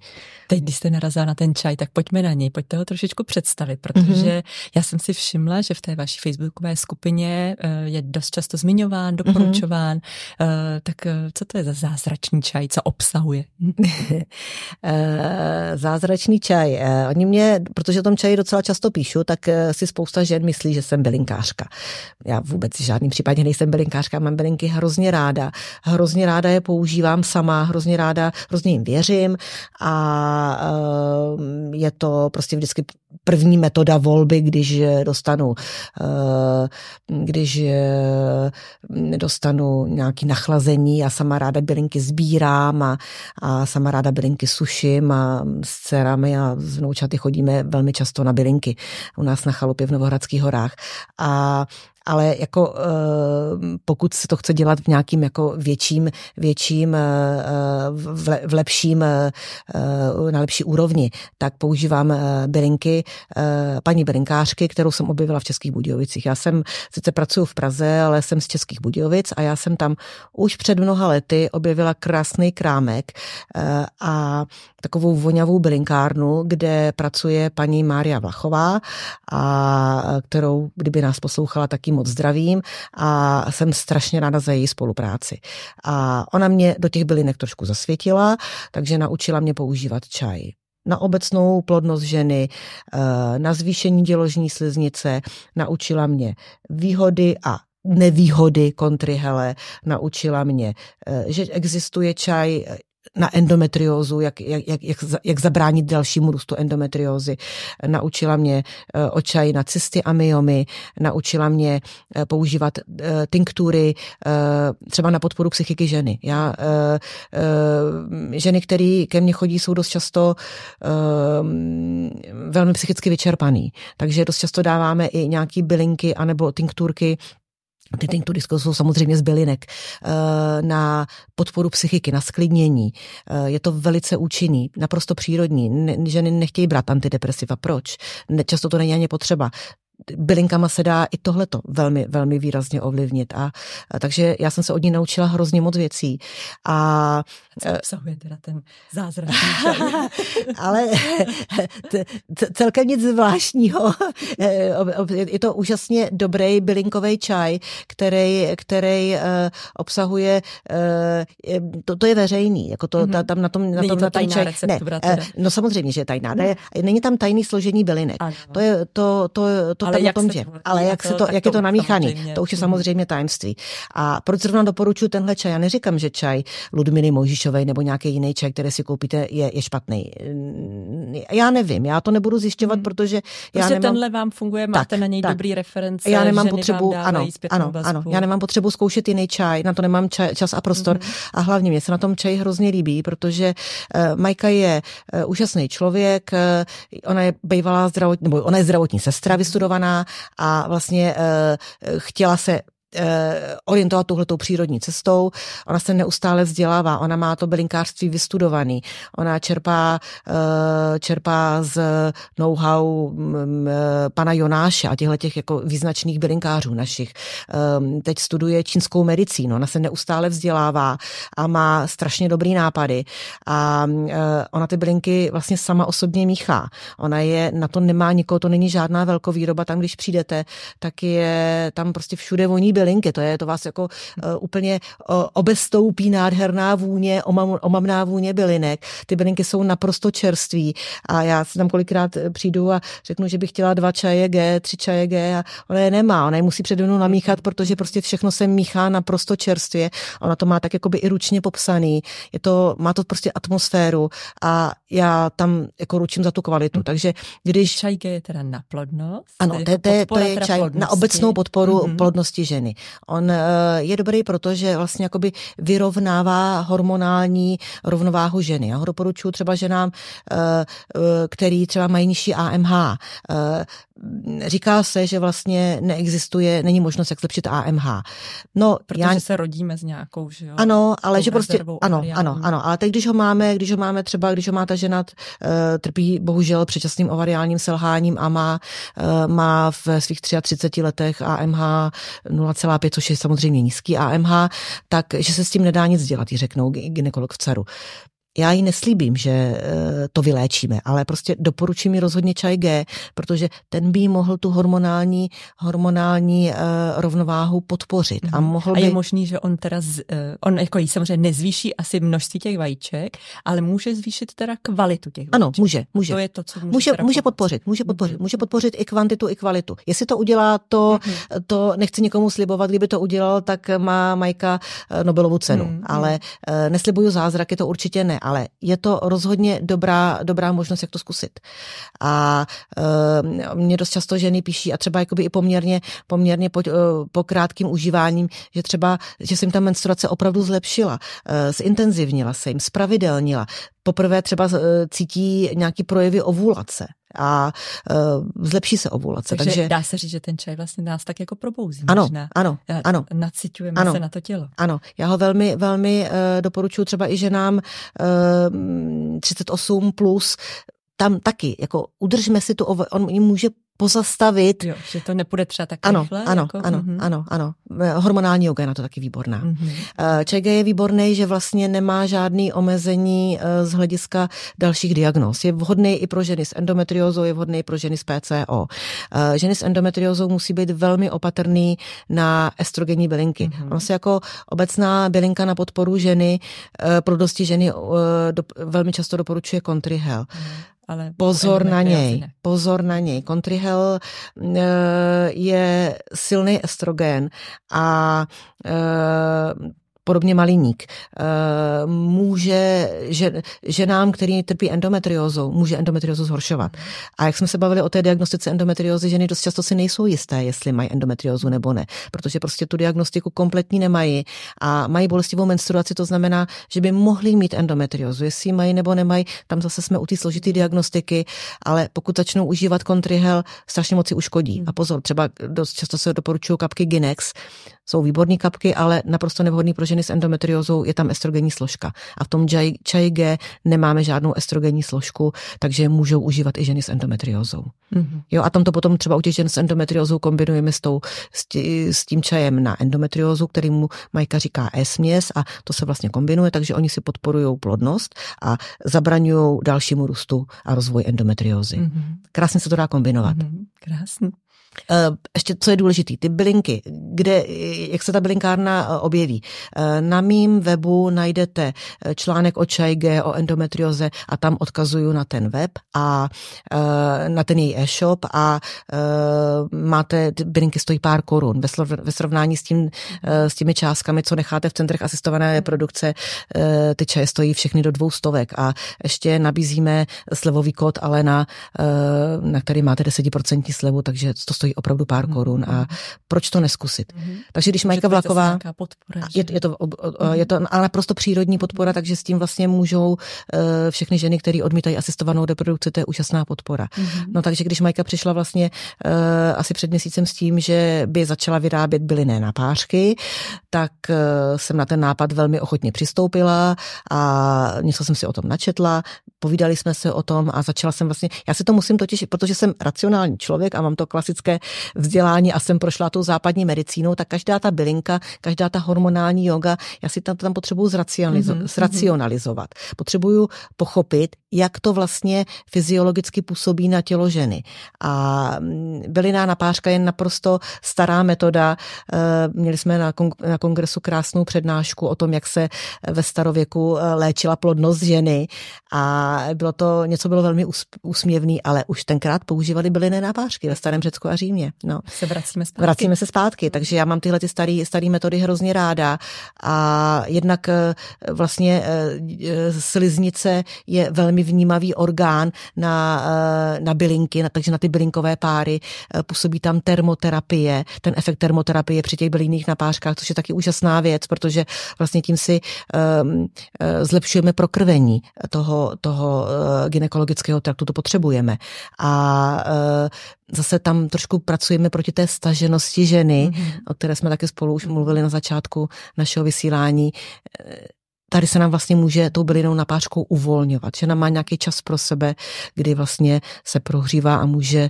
A: Teď, když jste narazila na ten čaj, tak pojďme na něj, pojďte ho trošičku představit, protože mm-hmm. já jsem si všimla, že v té vaší facebookové skupině eh, je dost často zmiňován, doporučován. Mm-hmm. Tak eh, co to je za zázračný čaj, co obsahuje?
B: zázračný čaj. Oni mě, protože o tom čaji docela často píšu, tak si spousta žen myslí, že jsem bylinkářka. Já vůbec v žádném případě nejsem bylinkářka, mám bylinky hrozně ráda. Hrozně ráda je používám sama, hrozně ráda hrozně jim věřím a eh, je to prostě vždycky první metoda volby, když dostanu, eh, když eh, dostanu nějaký nachlazení a sama ráda bylinky sbírám a, a sama ráda bylinky suším a s dcerami a s vnoučaty chodíme velmi často na bylinky u nás na chalupě v Novohradských horách. A ale jako eh, pokud se to chce dělat v nějakým jako větším, větším eh, v lepším, eh, na lepší úrovni, tak používám bylinky paní bylinkářky, kterou jsem objevila v Českých Budějovicích. Já jsem, sice pracuji v Praze, ale jsem z Českých Budějovic a já jsem tam už před mnoha lety objevila krásný krámek a takovou vonavou bylinkárnu, kde pracuje paní Mária Vlachová, a kterou, kdyby nás poslouchala, taky moc zdravím a jsem strašně ráda za její spolupráci. A ona mě do těch bylinek trošku zasvětila, takže naučila mě používat čaj na obecnou plodnost ženy, eh, na zvýšení děložní sliznice, naučila mě výhody a nevýhody kontrihele, naučila mě, eh, že existuje čaj na endometriózu, jak, jak, jak, jak zabránit dalšímu růstu endometriózy. Naučila mě eh, očaj na cysty a myomy, naučila mě eh, používat eh, tinktury třeba na podporu psychiky ženy. Já, ženy, které ke mně chodí, jsou dost často velmi psychicky vyčerpaný. Takže dost často dáváme i nějaký bylinky anebo tinkturky ty tinktury jsou samozřejmě z bylinek eh, na podporu psychiky, na sklidnění. Eh, je to velice účinný, naprosto přírodní. Ženy nechtějí brát antidepresiva. Proč? Často to není ani potřeba bylinkama se dá i tohleto velmi, velmi výrazně ovlivnit. A, a takže já jsem se od ní naučila hrozně moc věcí. A,
A: Co obsahuje teda ten zázrak?
B: ale celkem nic zvláštního. Je to úžasně dobrý bylinkový čaj, který, který uh, obsahuje, uh, to, to je veřejný, jako to, mm-hmm. ta, tam na tom, na
A: Není
B: tom,
A: to na tom čaj. Ne, uh,
B: no samozřejmě, že je tajná. Ne, není tam tajný složení bylinek. Ano. To je, to, to, to ale tam jak o tom, že. Ale jak, se to, jak je to namíchaný, to už je samozřejmě tajemství. A proč zrovna doporučuji tenhle čaj? Já neříkám, že čaj Ludmily Mojžišovej nebo nějaký jiný čaj, který si koupíte, je, je špatný. Já nevím, já to nebudu zjišťovat, hmm. protože já
A: prostě nemám... tenhle vám funguje, máte tak, na něj tak. dobrý reference,
B: já nemám potřebu, ano, ano, ano, já nemám potřebu zkoušet jiný čaj, na to nemám čaj, čas a prostor hmm. a hlavně mě se na tom čaj hrozně líbí, protože uh, Majka je uh, úžasný člověk, uh, ona je bývalá zdravotní, nebo ona je zdravotní sestra vystudovaná a vlastně uh, chtěla se Eh, orientovat tuhletou přírodní cestou. Ona se neustále vzdělává, ona má to bylinkářství vystudovaný, ona čerpá, eh, čerpá z know-how mm, eh, pana Jonáše a těchto těch jako význačných bylinkářů našich. Ehm, teď studuje čínskou medicínu, ona se neustále vzdělává a má strašně dobrý nápady a ona ty bylinky vlastně sama osobně míchá. Ona je, na to nemá nikoho, to není žádná velkovýroba, tam když přijdete, tak je tam prostě všude voní bylinky, to je, to vás jako uh, úplně uh, obestoupí nádherná vůně, omam, omamná vůně bylinek. Ty bylinky jsou naprosto čerství a já si tam kolikrát eh, přijdu a řeknu, že bych chtěla dva čaje G, tři čaje G a ona je nemá, ona je musí přede mnou namíchat, protože prostě všechno se míchá naprosto čerstvě. Ona to má tak jakoby i ručně popsaný. Je to, má to prostě atmosféru a já tam jako ručím za tu kvalitu. Takže když...
A: Čaj G je teda na plodnost?
B: Ano, to, to, je, to je čaj plodnosti. na obecnou podporu mm-hmm. plodnosti ženy ženy. On eh, je dobrý, protože vlastně jakoby vyrovnává hormonální rovnováhu ženy. Já ho doporučuji třeba ženám, eh, eh, který třeba mají nižší AMH. Říká se, že vlastně neexistuje, není možnost, jak zlepšit AMH.
A: No, Protože já... se rodíme s nějakou, že jo?
B: Ano, ale že prostě, ano, ano, ano, ale teď, když ho máme, když ho máme třeba, když ho má ta žena, trpí bohužel předčasným ovariálním selháním a má, má v svých 33 letech AMH 0,5, což je samozřejmě nízký AMH, tak že se s tím nedá nic dělat, jí řeknou ginekolog v CARu já jí neslíbím, že eh, to vyléčíme, ale prostě doporučím mi rozhodně čaj G, protože ten by mohl tu hormonální, hormonální uh, rovnováhu podpořit. A, mhm. mohl
A: a je by... možný, že on teda, z, uh, on jako jí samozřejmě nezvýší asi množství těch vajíček, ale může zvýšit teda kvalitu těch vajíček.
B: Ano, může, může.
A: To je to, co může,
B: může, může podpořit, může podpořit, mm-hmm. může podpořit i kvantitu, i kvalitu. Jestli to udělá, to, mm-hmm. to nechci nikomu slibovat, kdyby to udělal, tak má Majka Nobelovu cenu, mm-hmm. ale neslibuju zázraky, to určitě ne ale je to rozhodně dobrá, dobrá možnost, jak to zkusit. A e, mě dost často ženy píší a třeba jakoby i poměrně, poměrně po, e, po krátkým užíváním, že třeba, že se jim ta menstruace opravdu zlepšila, e, zintenzivnila se jim, spravidelnila. Poprvé třeba e, cítí nějaký projevy ovulace a uh, zlepší se ovulace.
A: Takže, takže dá se říct, že ten čaj vlastně nás tak jako probouzí.
B: Ano, možná. ano, ano.
A: Naciťujeme ano, se na to tělo.
B: Ano, já ho velmi, velmi uh, doporučuji třeba i ženám uh, 38 plus, tam taky, jako udržme si tu, on může pozastavit.
A: Jo, že to nepůjde třeba tak
B: ano,
A: rychle?
B: Ano,
A: jako,
B: ano, uh-huh. ano, ano. Hormonální yoga je na to taky výborná. Uh-huh. Čege je výborný, že vlastně nemá žádný omezení eh, z hlediska dalších diagnóz. Je vhodný i pro ženy s endometriózou, je vhodný i pro ženy s PCO. Eh, ženy s endometriózou musí být velmi opatrný na estrogenní bylinky. Uh-huh. Ono se jako obecná bylinka na podporu ženy, pro dosti ženy velmi často doporučuje Contrihel. Uh-huh ale pozor na něj, pozor na něj. Kontrihel eh, je silný estrogen a eh, podobně maliník. Eh, může že, ženám, který trpí endometriózou, může endometriózu zhoršovat. A jak jsme se bavili o té diagnostice endometriózy, ženy dost často si nejsou jisté, jestli mají endometriózu nebo ne, protože prostě tu diagnostiku kompletní nemají a mají bolestivou menstruaci, to znamená, že by mohli mít endometriózu, jestli mají nebo nemají, tam zase jsme u té složité diagnostiky, ale pokud začnou užívat kontrihel, strašně moc si uškodí. A pozor, třeba dost často se doporučují kapky Ginex, jsou výborné kapky, ale naprosto nevhodný pro ženy s endometriózou je tam estrogenní složka. A v tom čaji G nemáme žádnou estrogenní složku, takže můžou užívat i ženy s endometriózou. Mm-hmm. Jo, a tam to potom třeba u těch žen s endometriózou kombinujeme s, tou, s, tí, s tím čajem na endometriózu, který mu Majka říká E-směs a to se vlastně kombinuje, takže oni si podporují plodnost a zabraňují dalšímu růstu a rozvoj endometriózy. Mm-hmm. Krásně se to dá kombinovat. Mm-hmm.
A: Krásně.
B: Eh, ještě co je důležité, ty bylinky, kde, jak se ta bylinkárna eh, objeví. Eh, na mým webu najdete článek o čajge, o endometrioze a tam odkazuju na ten web a na ten její e-shop a máte, ty bylinky stojí pár korun. Ve srovnání s, tím, s těmi částkami, co necháte v centrech asistované produkce, ty čaje stojí všechny do dvou stovek. A ještě nabízíme slevový kód ale na, na který máte 10% slevu, takže to stojí opravdu pár mm-hmm. korun a proč to neskusit. Mm-hmm. Takže když Majka Vlaková, podpora, je, je, to, mm-hmm. je to ale naprosto přírodní podpora, takže s tím vlastně můžou uh, všechny ženy, které odmítají asistovanou reprodukci, to je úžasná podpora. Mm-hmm. No takže když Majka přišla vlastně uh, asi před měsícem s tím, že by začala vyrábět bylinné napářky, tak uh, jsem na ten nápad velmi ochotně přistoupila a něco jsem si o tom načetla, povídali jsme se o tom a začala jsem vlastně, já si to musím totiž, protože jsem racionální člověk a mám to klasické vzdělání a jsem prošla tou západní medicínou, tak každá ta bylinka, každá ta hormonální yoga, já si tam, tam potřebuju zracionalizo- mm-hmm. zracionalizovat. Potřebuju pochopit, jak to vlastně fyziologicky působí na tělo ženy. A mm, byliná napářka je naprosto stará metoda. Eh, měli jsme na, kong- na kongresu krásnou přednášku o tom, jak se ve starověku eh, léčila plodnost ženy a bylo to, něco bylo velmi úsměvný, ale už tenkrát používali bylinné napářky ve starém Řecku a Římě. No.
A: Se vracíme zpátky.
B: Vracíme se zpátky, takže já mám tyhle ty staré metody hrozně ráda a jednak eh, vlastně sliznice je velmi vnímavý orgán na, na bylinky, na, takže na ty bylinkové páry působí tam termoterapie, ten efekt termoterapie při těch bylinných napářkách, což je taky úžasná věc, protože vlastně tím si um, zlepšujeme prokrvení toho, toho gynekologického traktu, to potřebujeme. A uh, zase tam trošku pracujeme proti té staženosti ženy, mm-hmm. o které jsme také spolu už mluvili na začátku našeho vysílání tady se nám vlastně může tou bylinou napářkou uvolňovat. Žena má nějaký čas pro sebe, kdy vlastně se prohřívá a může e,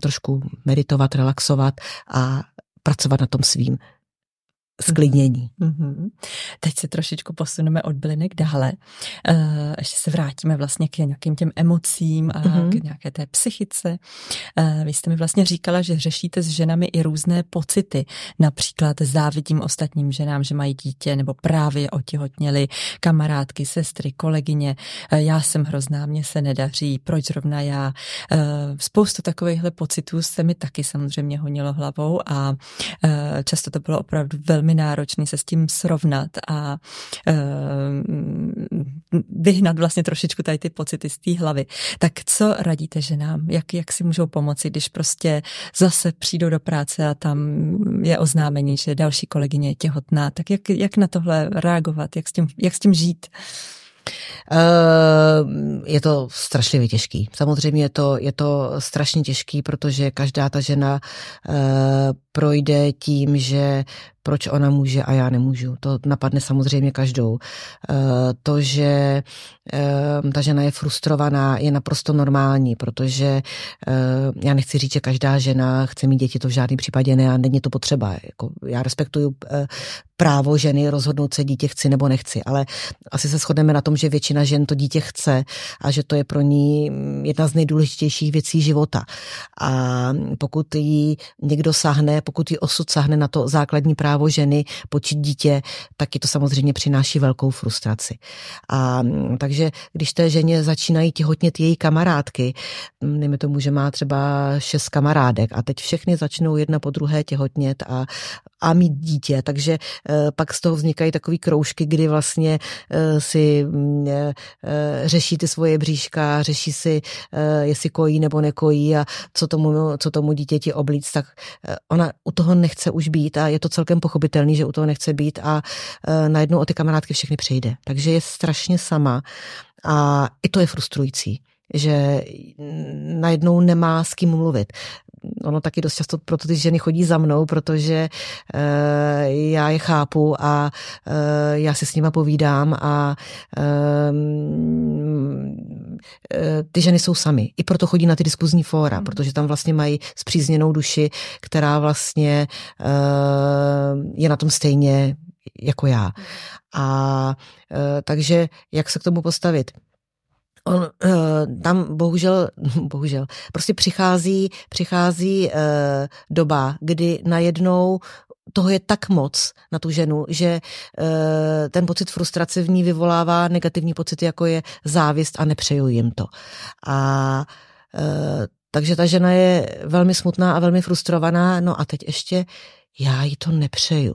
B: trošku meditovat, relaxovat a pracovat na tom svým sklidnění.
A: Mm-hmm. Teď se trošičku posuneme od bylinek dále. Uh, ještě se vrátíme vlastně k nějakým těm emocím a mm-hmm. k nějaké té psychice. Uh, vy jste mi vlastně říkala, že řešíte s ženami i různé pocity. Například závidím ostatním ženám, že mají dítě nebo právě otihotněli kamarádky, sestry, kolegyně. Uh, já jsem hrozná, mě se nedaří, proč zrovna já. Uh, spoustu takovýchhle pocitů se mi taky samozřejmě honilo hlavou a uh, často to bylo opravdu velmi velmi náročný se s tím srovnat a uh, vyhnat vlastně trošičku tady ty pocity z té hlavy. Tak co radíte ženám? Jak, jak si můžou pomoci, když prostě zase přijdou do práce a tam je oznámení, že další kolegyně je těhotná? Tak jak, jak na tohle reagovat? Jak s tím, jak s tím žít?
B: Uh, je to strašlivě těžký. Samozřejmě je to, je to strašně těžký, protože každá ta žena uh, projde tím, že proč ona může a já nemůžu. To napadne samozřejmě každou. Eh, to, že eh, ta žena je frustrovaná, je naprosto normální, protože eh, já nechci říct, že každá žena chce mít děti, to v žádném případě ne a není to potřeba. Jako já respektuju právo ženy rozhodnout se, dítě chci nebo nechci, ale asi se shodneme na tom, že většina žen to dítě chce a že to je pro ní jedna z nejdůležitějších věcí života. A pokud jí někdo sahne, pokud jí osud sahne na to základní právo, ženy počít dítě, taky to samozřejmě přináší velkou frustraci. A mm, takže když té ženě začínají těhotnět její kamarádky, mm, dejme tomu, že má třeba šest kamarádek a teď všechny začnou jedna po druhé těhotnět a, a mít dítě, takže e, pak z toho vznikají takové kroužky, kdy vlastně e, si mm, e, řeší ty svoje bříška, řeší si, jestli kojí nebo nekojí a co tomu, co tomu dítěti oblíc, tak ona u toho nechce už být a je to celkem pochopitelný, že u toho nechce být a najednou o ty kamarádky všechny přijde. Takže je strašně sama a i to je frustrující že najednou nemá s kým mluvit ono taky dost často proto ty ženy chodí za mnou, protože uh, já je chápu a uh, já si s nima povídám a um, ty ženy jsou sami. I proto chodí na ty diskuzní fóra, mm. protože tam vlastně mají zpřízněnou duši, která vlastně uh, je na tom stejně jako já. A uh, takže jak se k tomu postavit? on tam bohužel, bohužel, prostě přichází, přichází doba, kdy najednou toho je tak moc na tu ženu, že uh, ten pocit frustrace v ní vyvolává negativní pocity, jako je závist a nepřeju jim to. A uh, takže ta žena je velmi smutná a velmi frustrovaná, no a teď ještě já jí to nepřeju.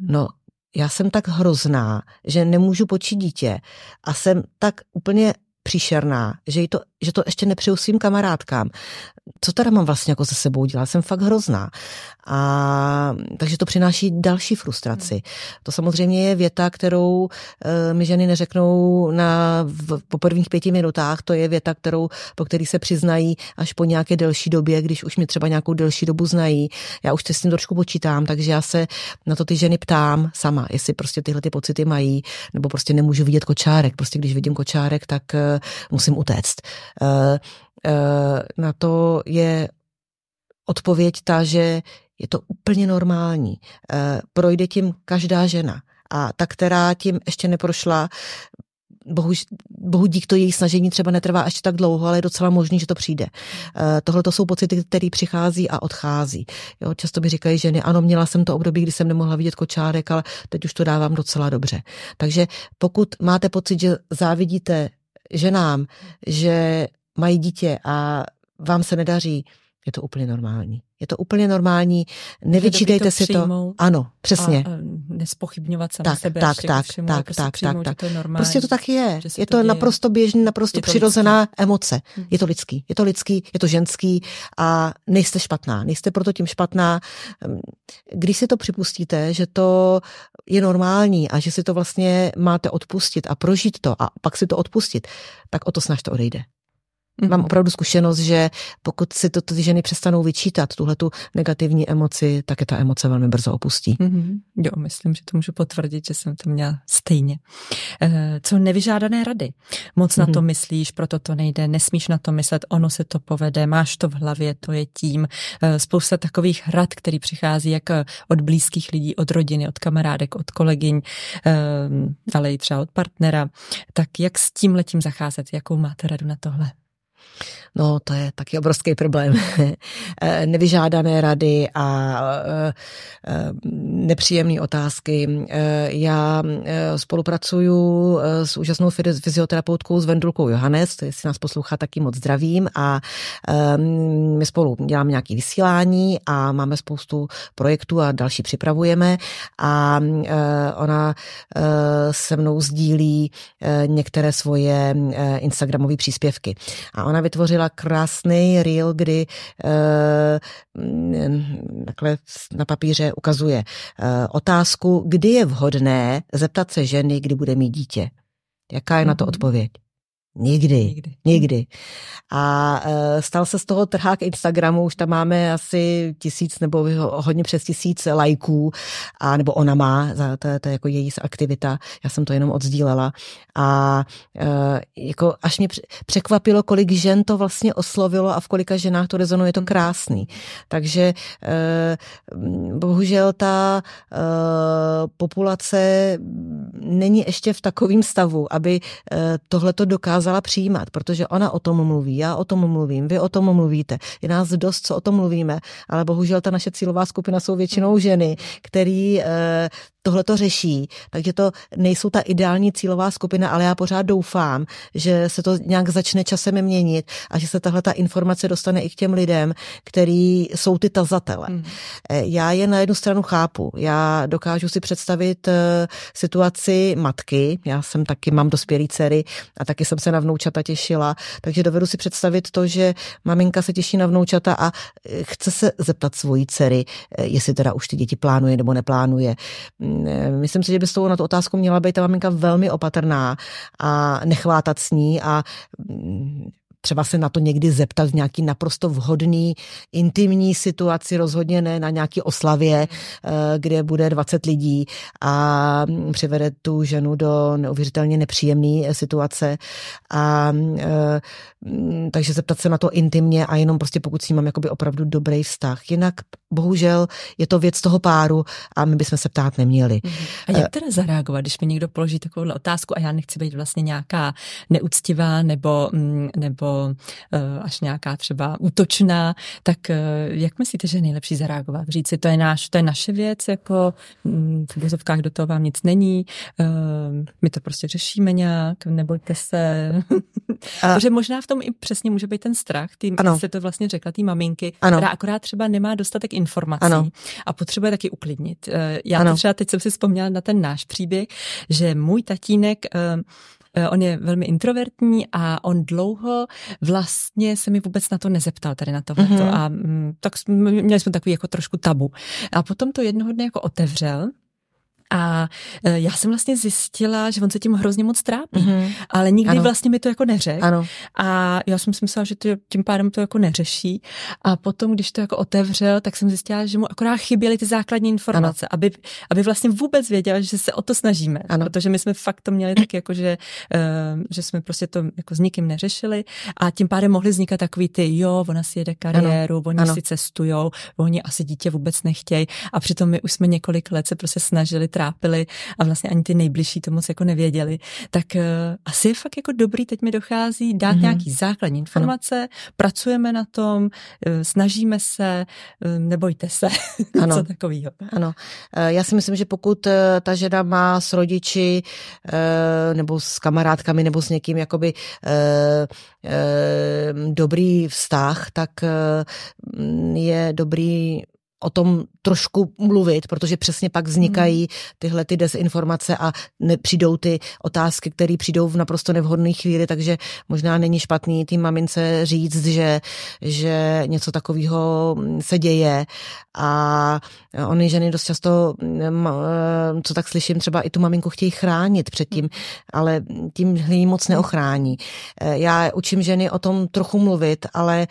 B: No, já jsem tak hrozná, že nemůžu počít dítě a jsem tak úplně příšerná, že, to, že to ještě nepřeju svým kamarádkám. Co teda mám vlastně jako se sebou dělat? Jsem fakt hrozná. A takže to přináší další frustraci. To samozřejmě je věta, kterou e, mi ženy neřeknou na, v, po prvních pěti minutách. To je věta, kterou, po který se přiznají až po nějaké delší době, když už mě třeba nějakou delší dobu znají. Já už se s tím trošku počítám, takže já se na to ty ženy ptám sama, jestli prostě tyhle ty pocity mají, nebo prostě nemůžu vidět kočárek. Prostě když vidím kočárek, tak e, musím utéct. E, e, na to je odpověď ta, že je to úplně normální. Eh, projde tím každá žena. A ta, která tím ještě neprošla, bohu, bohu dík to její snažení třeba netrvá ještě tak dlouho, ale je docela možný, že to přijde. Eh, tohle to jsou pocity, které přichází a odchází. Jo, často mi říkají ženy, ano, měla jsem to období, kdy jsem nemohla vidět kočárek, ale teď už to dávám docela dobře. Takže pokud máte pocit, že závidíte ženám, že mají dítě a vám se nedaří, je to úplně normální. Je to úplně normální, nevyčítejte to si to. Ano, přesně.
A: A, a nespochybňovat sami
B: tak,
A: sebe.
B: Tak, tak,
A: všemu,
B: tak,
A: prostě
B: tak,
A: přijmout,
B: tak,
A: tak. To je normální,
B: prostě to tak je. Je to,
A: to
B: naprosto běžný, naprosto přirozená
A: lidský.
B: emoce. Je to lidský, je to lidský, je to ženský a nejste špatná. Nejste proto tím špatná. Když si to připustíte, že to je normální a že si to vlastně máte odpustit a prožít to a pak si to odpustit, tak o to snaž to odejde. Mm-hmm. Mám opravdu zkušenost, že pokud si to ty ženy přestanou vyčítat, tuhle tu negativní emoci, tak je ta emoce velmi brzo opustí.
A: Mm-hmm. Jo, myslím, že to můžu potvrdit, že jsem to měla stejně. E, co nevyžádané rady? Moc mm-hmm. na to mhm. myslíš, proto to nejde, nesmíš na to myslet, ono se to povede, máš to v hlavě, to je tím. E, spousta takových rad, který přichází jak od blízkých lidí, od rodiny, od kamarádek, od kolegyň, e, ale i třeba od partnera. Tak jak s tím letím zacházet? Jakou máte radu na tohle?
B: No, to je taky obrovský problém. Eh, nevyžádané rady a eh, eh, nepříjemné otázky. Já spolupracuju s úžasnou fyzioterapeutkou s Vendulkou Johannes, jestli nás poslouchá, taky moc zdravím a my spolu děláme nějaké vysílání a máme spoustu projektů a další připravujeme a ona se mnou sdílí některé svoje Instagramové příspěvky. A ona vytvořila krásný reel, kdy e, takhle na papíře ukazuje e, otázku, kdy je vhodné zeptat se ženy, kdy bude mít dítě. Jaká je na to mhm. odpověď? Nikdy, nikdy. Nikdy. A e, stal se z toho trhák Instagramu, už tam máme asi tisíc nebo hodně přes tisíc lajků, a, nebo ona má, za, to, to je jako její aktivita, já jsem to jenom odzdílela. A e, jako až mě překvapilo, kolik žen to vlastně oslovilo a v kolika ženách to rezonuje, je to krásný. Takže e, bohužel ta e, populace není ještě v takovém stavu, aby e, tohle to dokázalo dokázala přijímat, protože ona o tom mluví, já o tom mluvím, vy o tom mluvíte. Je nás dost, co o tom mluvíme, ale bohužel ta naše cílová skupina jsou většinou ženy, který eh, tohle to řeší, takže to nejsou ta ideální cílová skupina, ale já pořád doufám, že se to nějak začne časem měnit a že se tahle ta informace dostane i k těm lidem, který jsou ty tazatele. Hmm. Eh, já je na jednu stranu chápu. Já dokážu si představit eh, situaci matky, já jsem taky, mám dospělý dcery a taky jsem se na vnoučata těšila, takže dovedu si představit to, že maminka se těší na vnoučata a eh, chce se zeptat svojí dcery, jestli teda už ty děti plánuje nebo neplánuje myslím si, že by s tou na tu otázku měla být ta maminka velmi opatrná a nechvátat s ní a mm, třeba se na to někdy zeptat v nějaký naprosto vhodný, intimní situaci, rozhodně ne na nějaký oslavě, eh, kde bude 20 lidí a přivede tu ženu do neuvěřitelně nepříjemné situace. A takže zeptat se na to intimně a jenom prostě pokud s ním mám jakoby opravdu dobrý vztah. Jinak bohužel je to věc toho páru a my bychom se ptát neměli.
A: A jak teda zareagovat, když mi někdo položí takovou otázku a já nechci být vlastně nějaká neúctivá nebo, mm, nebo eh, až nějaká třeba útočná, tak eh, jak myslíte, že je nejlepší zareagovat? Říct si, to je, náš, to je naše věc, jako mm, v vozovkách do toho vám nic není, eh, my to prostě řešíme nějak, nebojte se. A... Protože možná v tom i přesně může být ten strach, ty jste to vlastně řekla, ty maminky, ano. která akorát třeba nemá dostatek informací ano. a potřebuje taky uklidnit. Já ano. třeba teď jsem si vzpomněla na ten náš příběh, že můj tatínek on je velmi introvertní a on dlouho vlastně se mi vůbec na to nezeptal, tady na tohle. Mm-hmm. A mm, tak měli jsme takový jako trošku tabu. A potom to jednoho dne jako otevřel a e, já jsem vlastně zjistila, že on se tím hrozně moc trápí, mm-hmm. ale nikdy ano. vlastně mi to jako neřekl. Ano. A já jsem si myslela, že to, tím pádem to jako neřeší. A potom, když to jako otevřel, tak jsem zjistila, že mu akorát chyběly ty základní informace, aby, aby vlastně vůbec věděl, že se o to snažíme. Ano. Protože my jsme fakt to měli tak jako, že, uh, že jsme prostě to jako s nikým neřešili a tím pádem mohly vznikat takový ty, jo, ona si jede kariéru, ano. oni ano. si cestujou, oni asi dítě vůbec nechtějí a přitom my už jsme několik let se prostě snažili trápili a vlastně ani ty nejbližší to moc jako nevěděli, tak uh, asi je fakt jako dobrý, teď mi dochází dát mm-hmm. nějaký základní informace, ano. pracujeme na tom, uh, snažíme se, uh, nebojte se, ano. co takového.
B: Ano, já si myslím, že pokud ta žena má s rodiči nebo s kamarádkami nebo s někým jakoby dobrý vztah, tak je dobrý o tom trošku mluvit, protože přesně pak vznikají hmm. tyhle ty dezinformace a přijdou ty otázky, které přijdou v naprosto nevhodné chvíli, takže možná není špatný tým mamince říct, že, že něco takového se děje a oni ženy dost často, co tak slyším, třeba i tu maminku chtějí chránit předtím, ale tím ji moc neochrání. Já učím ženy o tom trochu mluvit, ale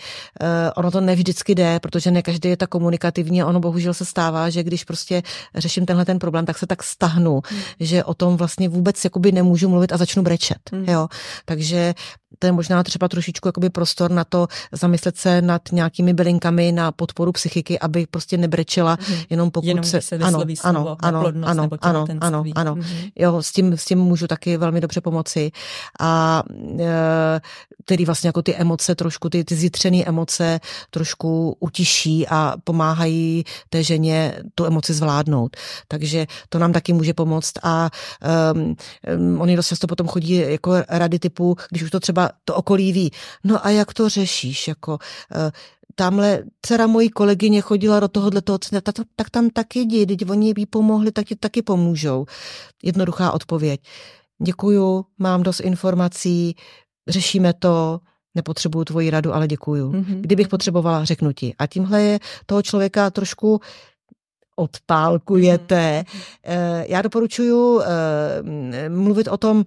B: ono to nevždycky jde, protože ne každý je tak komunikativní ono bohužel se stává, že když prostě řeším tenhle ten problém, tak se tak stahnu, hmm. že o tom vlastně vůbec jakoby nemůžu mluvit a začnu brečet. Hmm. Jo? Takže to je možná třeba trošičku jakoby prostor na to zamyslet se nad nějakými bylinkami na podporu psychiky, aby prostě nebrečela, hmm. jenom pokud
A: jenom
B: se...
A: se ano,
B: ano, ano, ano, ano, ano, ano. Hmm. Jo, s tím, s tím můžu taky velmi dobře pomoci. A e, který vlastně jako ty emoce trošku, ty, ty zjitřené emoce trošku utiší a pomáhají té ženě tu emoci zvládnout. Takže to nám taky může pomoct a um, um, oni dost často potom chodí jako rady typu, když už to třeba to okolí ví, no a jak to řešíš, jako uh, tamhle dcera mojí kolegyně chodila do tohohle toho centra, tak, tak tam taky jdi, když oni jí pomohli, tak ti taky pomůžou. Jednoduchá odpověď. Děkuju, mám dost informací, řešíme to, nepotřebuju tvoji radu, ale děkuju. Mm-hmm. Kdybych potřebovala, řeknu ti. A tímhle je toho člověka trošku odpálkujete. Mm-hmm. Já doporučuji eh, mluvit o tom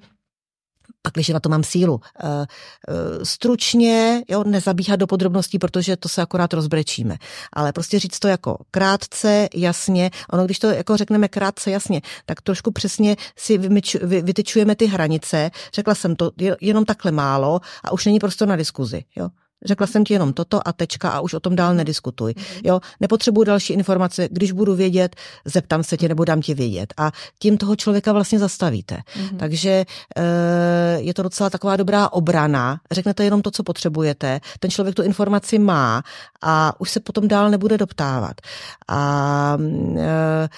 B: pak, když na to mám sílu. Eh, eh, stručně, jo, nezabíhat do podrobností, protože to se akorát rozbrečíme. Ale prostě říct to jako krátce, jasně. Ono, když to jako řekneme krátce, jasně, tak trošku přesně si vytyčujeme ty hranice. Řekla jsem to jenom takhle málo a už není prostor na diskuzi. Jo. Řekla jsem ti jenom toto a tečka a už o tom dál mhm. nediskutuj. Mhm. Jo, nepotřebuji další informace, když budu vědět, zeptám se tě nebo dám ti vědět. A tím toho člověka vlastně zastavíte. Mm-hmm. Takže e, je to docela taková dobrá obrana. Řeknete jenom to, co potřebujete. Ten člověk tu informaci má a už se potom dál nebude doptávat. A e,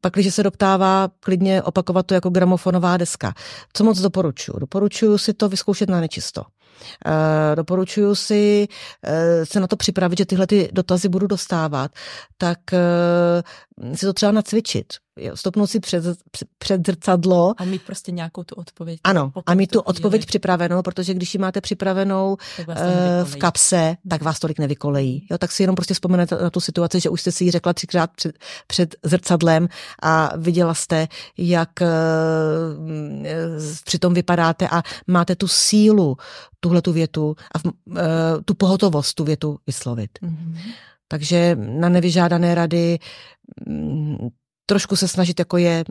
B: pak, když se doptává, klidně opakovat to jako gramofonová deska. Co moc doporučuji? Doporučuji si to vyzkoušet na nečisto. E, doporučuji si e, se na to připravit, že tyhle ty dotazy budu dostávat, tak e, si to třeba nacvičit stopnout si před, před zrcadlo.
A: A mít prostě nějakou tu odpověď.
B: Ano, a mít tu odpověď připravenou, protože když ji máte připravenou vlastně v kapse, tak vás tolik nevykolejí. Jo, tak si jenom prostě vzpomenete na tu situaci, že už jste si ji řekla třikrát před, před zrcadlem a viděla jste, jak uh, přitom vypadáte a máte tu sílu tuhle tu větu a uh, tu pohotovost tu větu vyslovit. Mm-hmm. Takže na nevyžádané rady mm, trošku se snažit jako je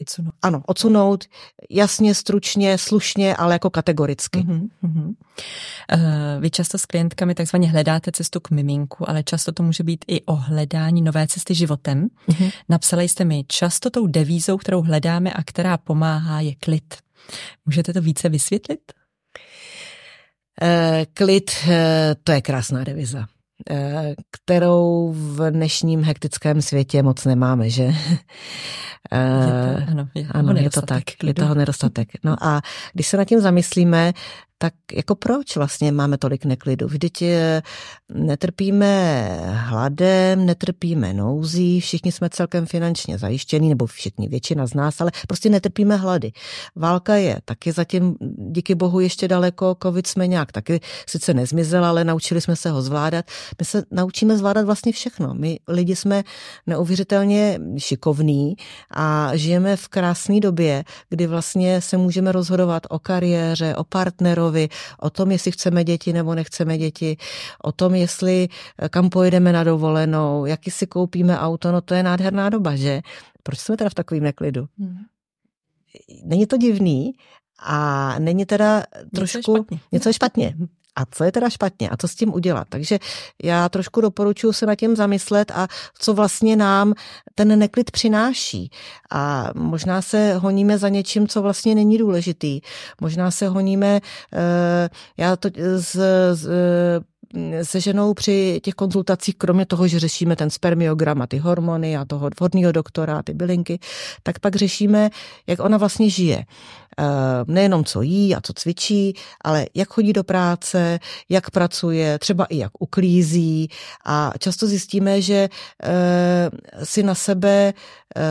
A: Odsunout.
B: Ano, odsunout jasně, stručně, slušně, ale jako kategoricky. Uh-huh, uh-huh.
A: Uh, vy často s klientkami takzvaně hledáte cestu k miminku, ale často to může být i o hledání nové cesty životem. Uh-huh. Napsali jste mi, často tou devízou, kterou hledáme a která pomáhá, je klid. Můžete to více vysvětlit?
B: Uh, klid, uh, to je krásná deviza. Eh, kterou v dnešním hektickém světě moc nemáme, že? Je
A: to, ano, je,
B: ano, je to tak, klidu. je toho nedostatek. No a když se nad tím zamyslíme, tak jako proč vlastně máme tolik neklidu? Vždyť eh, netrpíme hladem, netrpíme nouzí, všichni jsme celkem finančně zajištění, nebo všichni, většina z nás, ale prostě netrpíme hlady. Válka je taky zatím, díky bohu, ještě daleko, covid jsme nějak taky sice nezmizel, ale naučili jsme se ho zvládat. My se naučíme zvládat vlastně všechno. My lidi jsme neuvěřitelně šikovní a žijeme v krásné době, kdy vlastně se můžeme rozhodovat o kariéře, o partnerovi, partnerovi, o tom, jestli chceme děti nebo nechceme děti, o tom, jestli eh, kam pojedeme na dovolenou, jaký si koupíme auto, no to je nádherná doba, že? Proč jsme teda v takovém neklidu? Hmm. Není to divný a není teda trošku... Něco je špatně. Něco je špatně. A co je teda špatně a co s tím udělat? Takže já trošku doporučuji se nad tím zamyslet a co vlastně nám ten neklid přináší. A možná se honíme za něčím, co vlastně není důležitý. Možná se honíme, eh, já to z, z se ženou při těch konzultacích, kromě toho, že řešíme ten spermiogram a ty hormony a toho vhodného doktora a ty bylinky, tak pak řešíme, jak ona vlastně žije. Eh, nejenom co jí a co cvičí, ale jak chodí do práce, jak pracuje, třeba i jak uklízí a často zjistíme, že eh, si na sebe eh,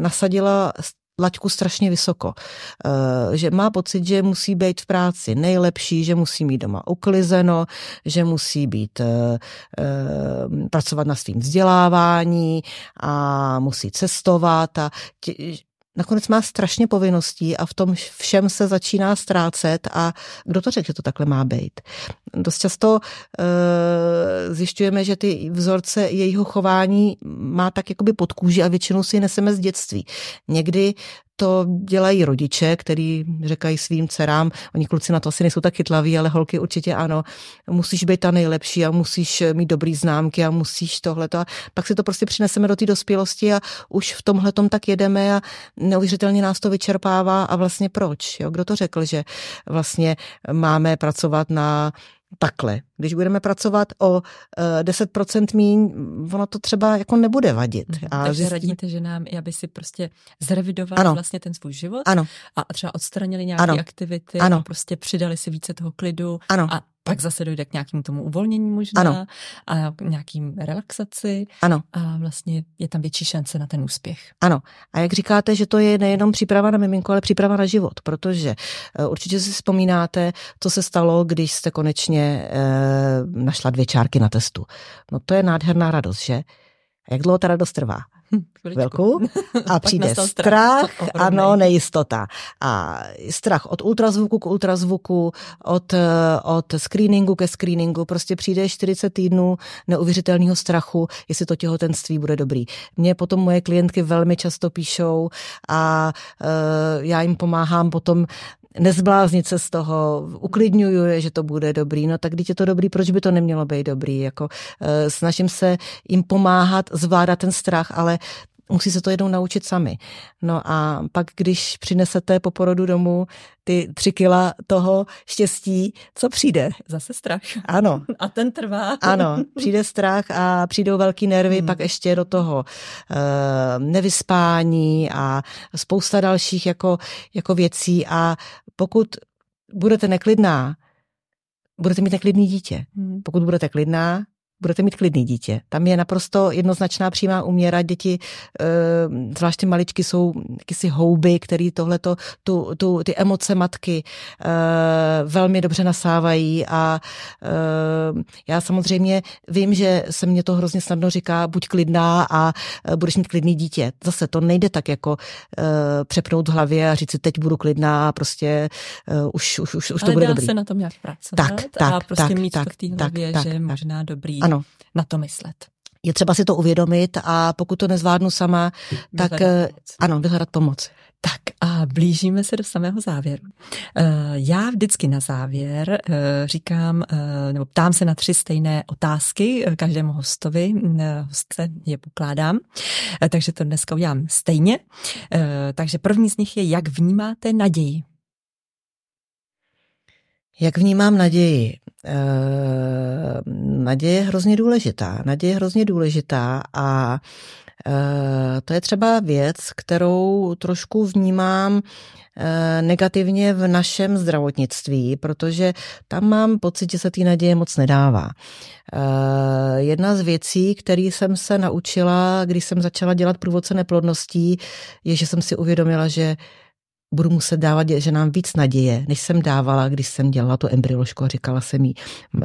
B: nasadila laťku strašně vysoko. Že má pocit, že musí být v práci nejlepší, že musí mít doma uklizeno, že musí být pracovat na svým vzdělávání a musí cestovat a nakonec má strašně povinností a v tom všem se začíná ztrácet a kdo to řekl, že to takhle má být. Dost často e, zjišťujeme, že ty vzorce jejího chování má tak jakoby pod kůži a většinou si ji neseme z dětství. Někdy to dělají rodiče, který říkají svým dcerám, oni kluci na to asi nejsou tak chytlaví, ale holky určitě ano, musíš být ta nejlepší a musíš mít dobrý známky a musíš tohleto. A pak si to prostě přineseme do té dospělosti a už v tomhle tom tak jedeme a neuvěřitelně nás to vyčerpává a vlastně proč? Jo? Kdo to řekl, že vlastně máme pracovat na takhle. Když budeme pracovat o uh, eh, 10% míň, ono to třeba jako nebude vadit.
A: Mm, a takže zjistíme... radíte, že nám, aby si prostě zrevidovali ano. vlastně ten svůj život
B: ano.
A: a třeba odstranili nějaké ano. aktivity
B: ano.
A: a prostě přidali si více toho klidu
B: ano.
A: a pak zase dojde k nějakému tomu uvolnění možná
B: ano.
A: a k nějakým relaxaci
B: ano.
A: a vlastně je tam větší šance na ten úspěch.
B: Ano. A jak říkáte, že to je nejenom příprava na miminko, ale příprava na život, protože uh, určitě si vzpomínáte, co se stalo, když jste konečně uh, našla dvě čárky na testu. No to je nádherná radost, že? A jak dlouho ta radost trvá? Chvilku. A přijde strach, ano, nejistota. A strach od ultrazvuku k ultrazvuku, od, od screeningu ke screeningu, prostě přijde 40 týdnů neuvěřitelného strachu, jestli to těhotenství bude dobrý. Mně potom moje klientky velmi často píšou a uh, já jim pomáhám potom nezbláznit se z toho, uklidňuju je, že to bude dobrý, no tak když je to dobrý, proč by to nemělo být dobrý, jako e, snažím se jim pomáhat zvládat ten strach, ale musí se to jednou naučit sami. No a pak, když přinesete po porodu domů ty tři kila toho štěstí, co přijde?
A: Zase strach.
B: Ano.
A: A ten trvá.
B: Ano, přijde strach a přijdou velký nervy, hmm. pak ještě do toho uh, nevyspání a spousta dalších jako, jako věcí a pokud budete neklidná, budete mít neklidný dítě. Hmm. Pokud budete klidná, budete mít klidný dítě. Tam je naprosto jednoznačná přímá úměra. Děti, eh, zvláště maličky, jsou jakýsi houby, který tohleto, tu, tu, ty emoce matky eh, velmi dobře nasávají a eh, já samozřejmě vím, že se mě to hrozně snadno říká, buď klidná a budeš mít klidný dítě. Zase to nejde tak jako přepnout v hlavě a říct si, teď budu klidná a prostě už, už, už, už to bude
A: dá
B: dobrý.
A: se na tom nějak pracovat
B: tak, tak,
A: a prostě
B: tak,
A: mít
B: tak,
A: v té hlavě,
B: tak,
A: že je
B: tak,
A: možná dobrý
B: ano.
A: na to myslet.
B: Je třeba si to uvědomit a pokud to nezvládnu sama, tak
A: Vyhledat pomoc.
B: ano, vyhledat pomoc.
A: Tak a blížíme se do samého závěru. Eh, Já vždycky na závěr eh, říkám, eh, nebo ptám se na tři stejné otázky eh, každému hostovi, eh, hostce je pokládám, Eh, takže to dneska udělám stejně. Eh, Takže první z nich je, jak vnímáte naději?
B: Jak vnímám naději? E, naděje je hrozně důležitá. Naděje je hrozně důležitá a e, to je třeba věc, kterou trošku vnímám e, negativně v našem zdravotnictví, protože tam mám pocit, že se té naděje moc nedává. E, jedna z věcí, které jsem se naučila, když jsem začala dělat průvodce neplodností, je, že jsem si uvědomila, že budu muset dávat ženám víc naděje, než jsem dávala, když jsem dělala tu embryoložku a říkala jsem jí,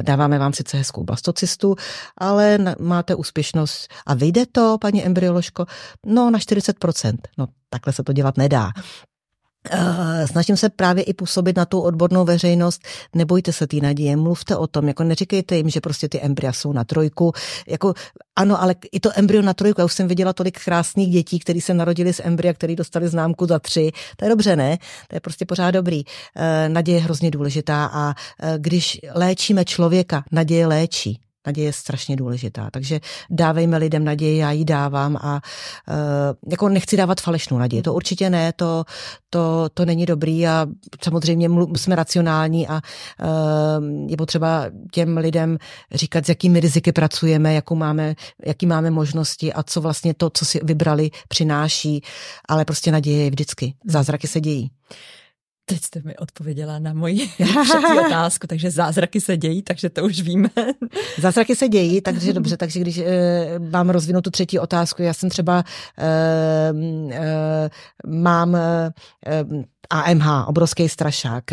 B: dáváme vám sice hezkou blastocystu, ale máte úspěšnost a vyjde to, paní embryoložko? No na 40%. No takhle se to dělat nedá. Snažím se právě i působit na tu odbornou veřejnost. Nebojte se té naděje, mluvte o tom, jako neříkejte jim, že prostě ty embrya jsou na trojku. Jako, ano, ale i to embryo na trojku, já už jsem viděla tolik krásných dětí, které se narodili z embrya, který dostali známku za tři. To je dobře, ne? To je prostě pořád dobrý. Naděje je hrozně důležitá a když léčíme člověka, naděje léčí. Naděje je strašně důležitá, takže dávejme lidem naději, já ji dávám a uh, jako nechci dávat falešnou naději, to určitě ne, to, to, to není dobrý a samozřejmě jsme racionální a uh, je potřeba těm lidem říkat, s jakými riziky pracujeme, jakou máme, jaký máme možnosti a co vlastně to, co si vybrali, přináší, ale prostě naděje je vždycky, zázraky se dějí.
A: Teď jste mi odpověděla na moji třetí otázku, takže zázraky se dějí, takže to už víme.
B: Zázraky se dějí, takže dobře, takže když e, mám rozvinout tu třetí otázku, já jsem třeba e, e, mám e, AMH, obrovský strašák.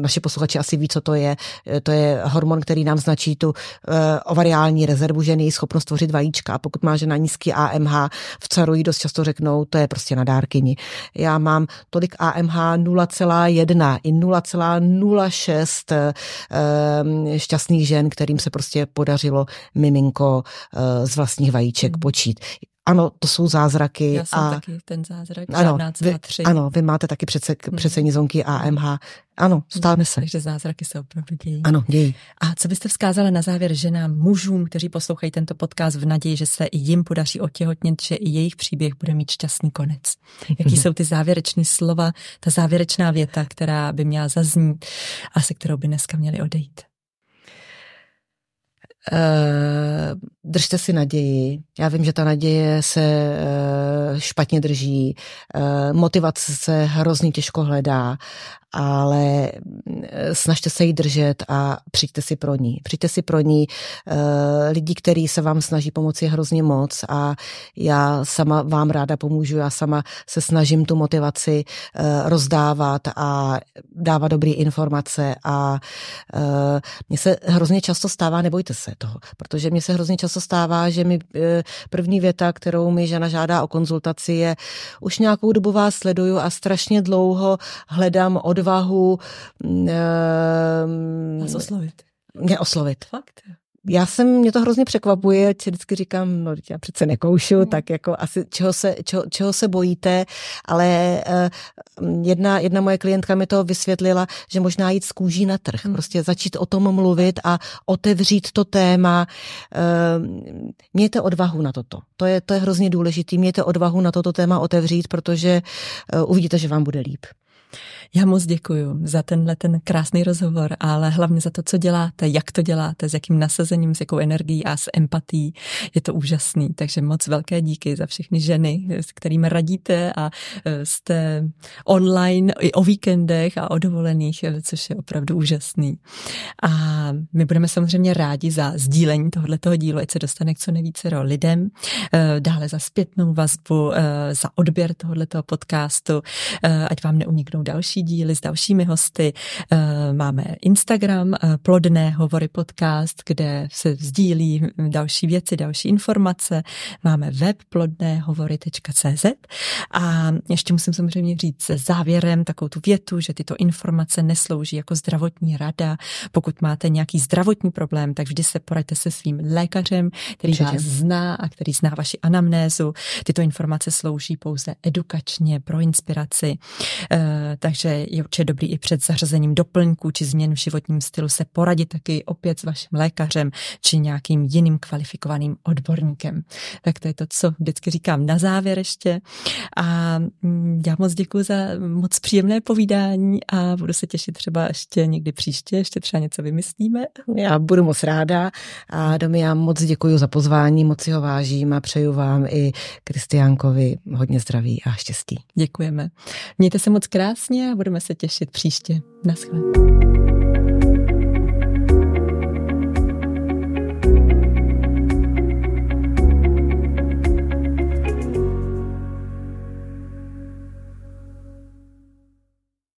B: Naši posluchači asi ví, co to je. To je hormon, který nám značí tu ovariální rezervu ženy, schopnost tvořit vajíčka. A pokud má žena nízký AMH, v carují dost často řeknou, to je prostě na dárkyni. Já mám tolik AMH 0,1 i 0,06 šťastných žen, kterým se prostě podařilo miminko z vlastních vajíček počít ano, to jsou zázraky.
A: Já jsem
B: a,
A: taky ten zázrak,
B: ano,
A: vy.
B: Ano, vy máte taky přece, přece nizonky AMH. Ano, stále se.
A: Takže zázraky se opravdu dějí.
B: Ano, dějí.
A: A co byste vzkázali na závěr ženám, mužům, kteří poslouchají tento podcast v naději, že se i jim podaří otěhotnět, že i jejich příběh bude mít šťastný konec? Jaký jsou ty závěrečné slova, ta závěrečná věta, která by měla zaznít a se kterou by dneska měli odejít?
B: Uh, držte si naději. Já vím, že ta naděje se uh, špatně drží, uh, motivace se hrozně těžko hledá, ale snažte se jí držet a přijďte si pro ní. Přijďte si pro ní. Lidi, kteří se vám snaží pomoci, je hrozně moc a já sama vám ráda pomůžu. Já sama se snažím tu motivaci rozdávat a dávat dobré informace a mně se hrozně často stává, nebojte se toho, protože mně se hrozně často stává, že mi první věta, kterou mi žena žádá o konzultaci je, už nějakou dobu vás sleduju a strašně dlouho hledám odvahu
A: Vás oslovit.
B: Mě oslovit.
A: Fakt?
B: já jsem, mě to hrozně překvapuje, vždycky říkám, no já přece nekoušu, mm. tak jako asi čeho se, čeho, čeho se bojíte, ale uh, jedna, jedna moje klientka mi to vysvětlila, že možná jít z kůží na trh, mm. prostě začít o tom mluvit a otevřít to téma. Uh, mějte odvahu na toto. To je, to je hrozně důležité. Mějte odvahu na toto téma otevřít, protože uh, uvidíte, že vám bude líp.
A: Já moc děkuji za tenhle ten krásný rozhovor, ale hlavně za to, co děláte, jak to děláte, s jakým nasazením, s jakou energií a s empatí. Je to úžasný, takže moc velké díky za všechny ženy, s kterými radíte a e, jste online i o víkendech a o dovolených, e, což je opravdu úžasný. A my budeme samozřejmě rádi za sdílení tohoto dílu, ať se dostane k co nejvíce lidem, e, dále za zpětnou vazbu, za odběr tohoto podcastu, ať vám neuniknou další další díly s dalšími hosty. Eh, máme Instagram, eh, Plodné hovory podcast, kde se sdílí další věci, další informace. Máme web plodnéhovory.cz a ještě musím samozřejmě říct se závěrem takovou tu větu, že tyto informace neslouží jako zdravotní rada. Pokud máte nějaký zdravotní problém, tak vždy se poraďte se svým lékařem, který Určitě. vás zná a který zná vaši anamnézu. Tyto informace slouží pouze edukačně pro inspiraci. Eh, takže že je určitě dobrý i před zařazením doplňků či změn v životním stylu se poradit taky opět s vaším lékařem či nějakým jiným kvalifikovaným odborníkem. Tak to je to, co vždycky říkám na závěr ještě. A mm, já moc děkuji za moc příjemné povídání a budu se těšit třeba ještě někdy příště, ještě třeba něco vymyslíme.
B: Já budu moc ráda a Domi, já moc děkuji za pozvání, moc si ho vážím a přeju vám i Kristiánkovi hodně zdraví a štěstí.
A: Děkujeme. Mějte se moc krásně a budeme se těšit příště. Naschle.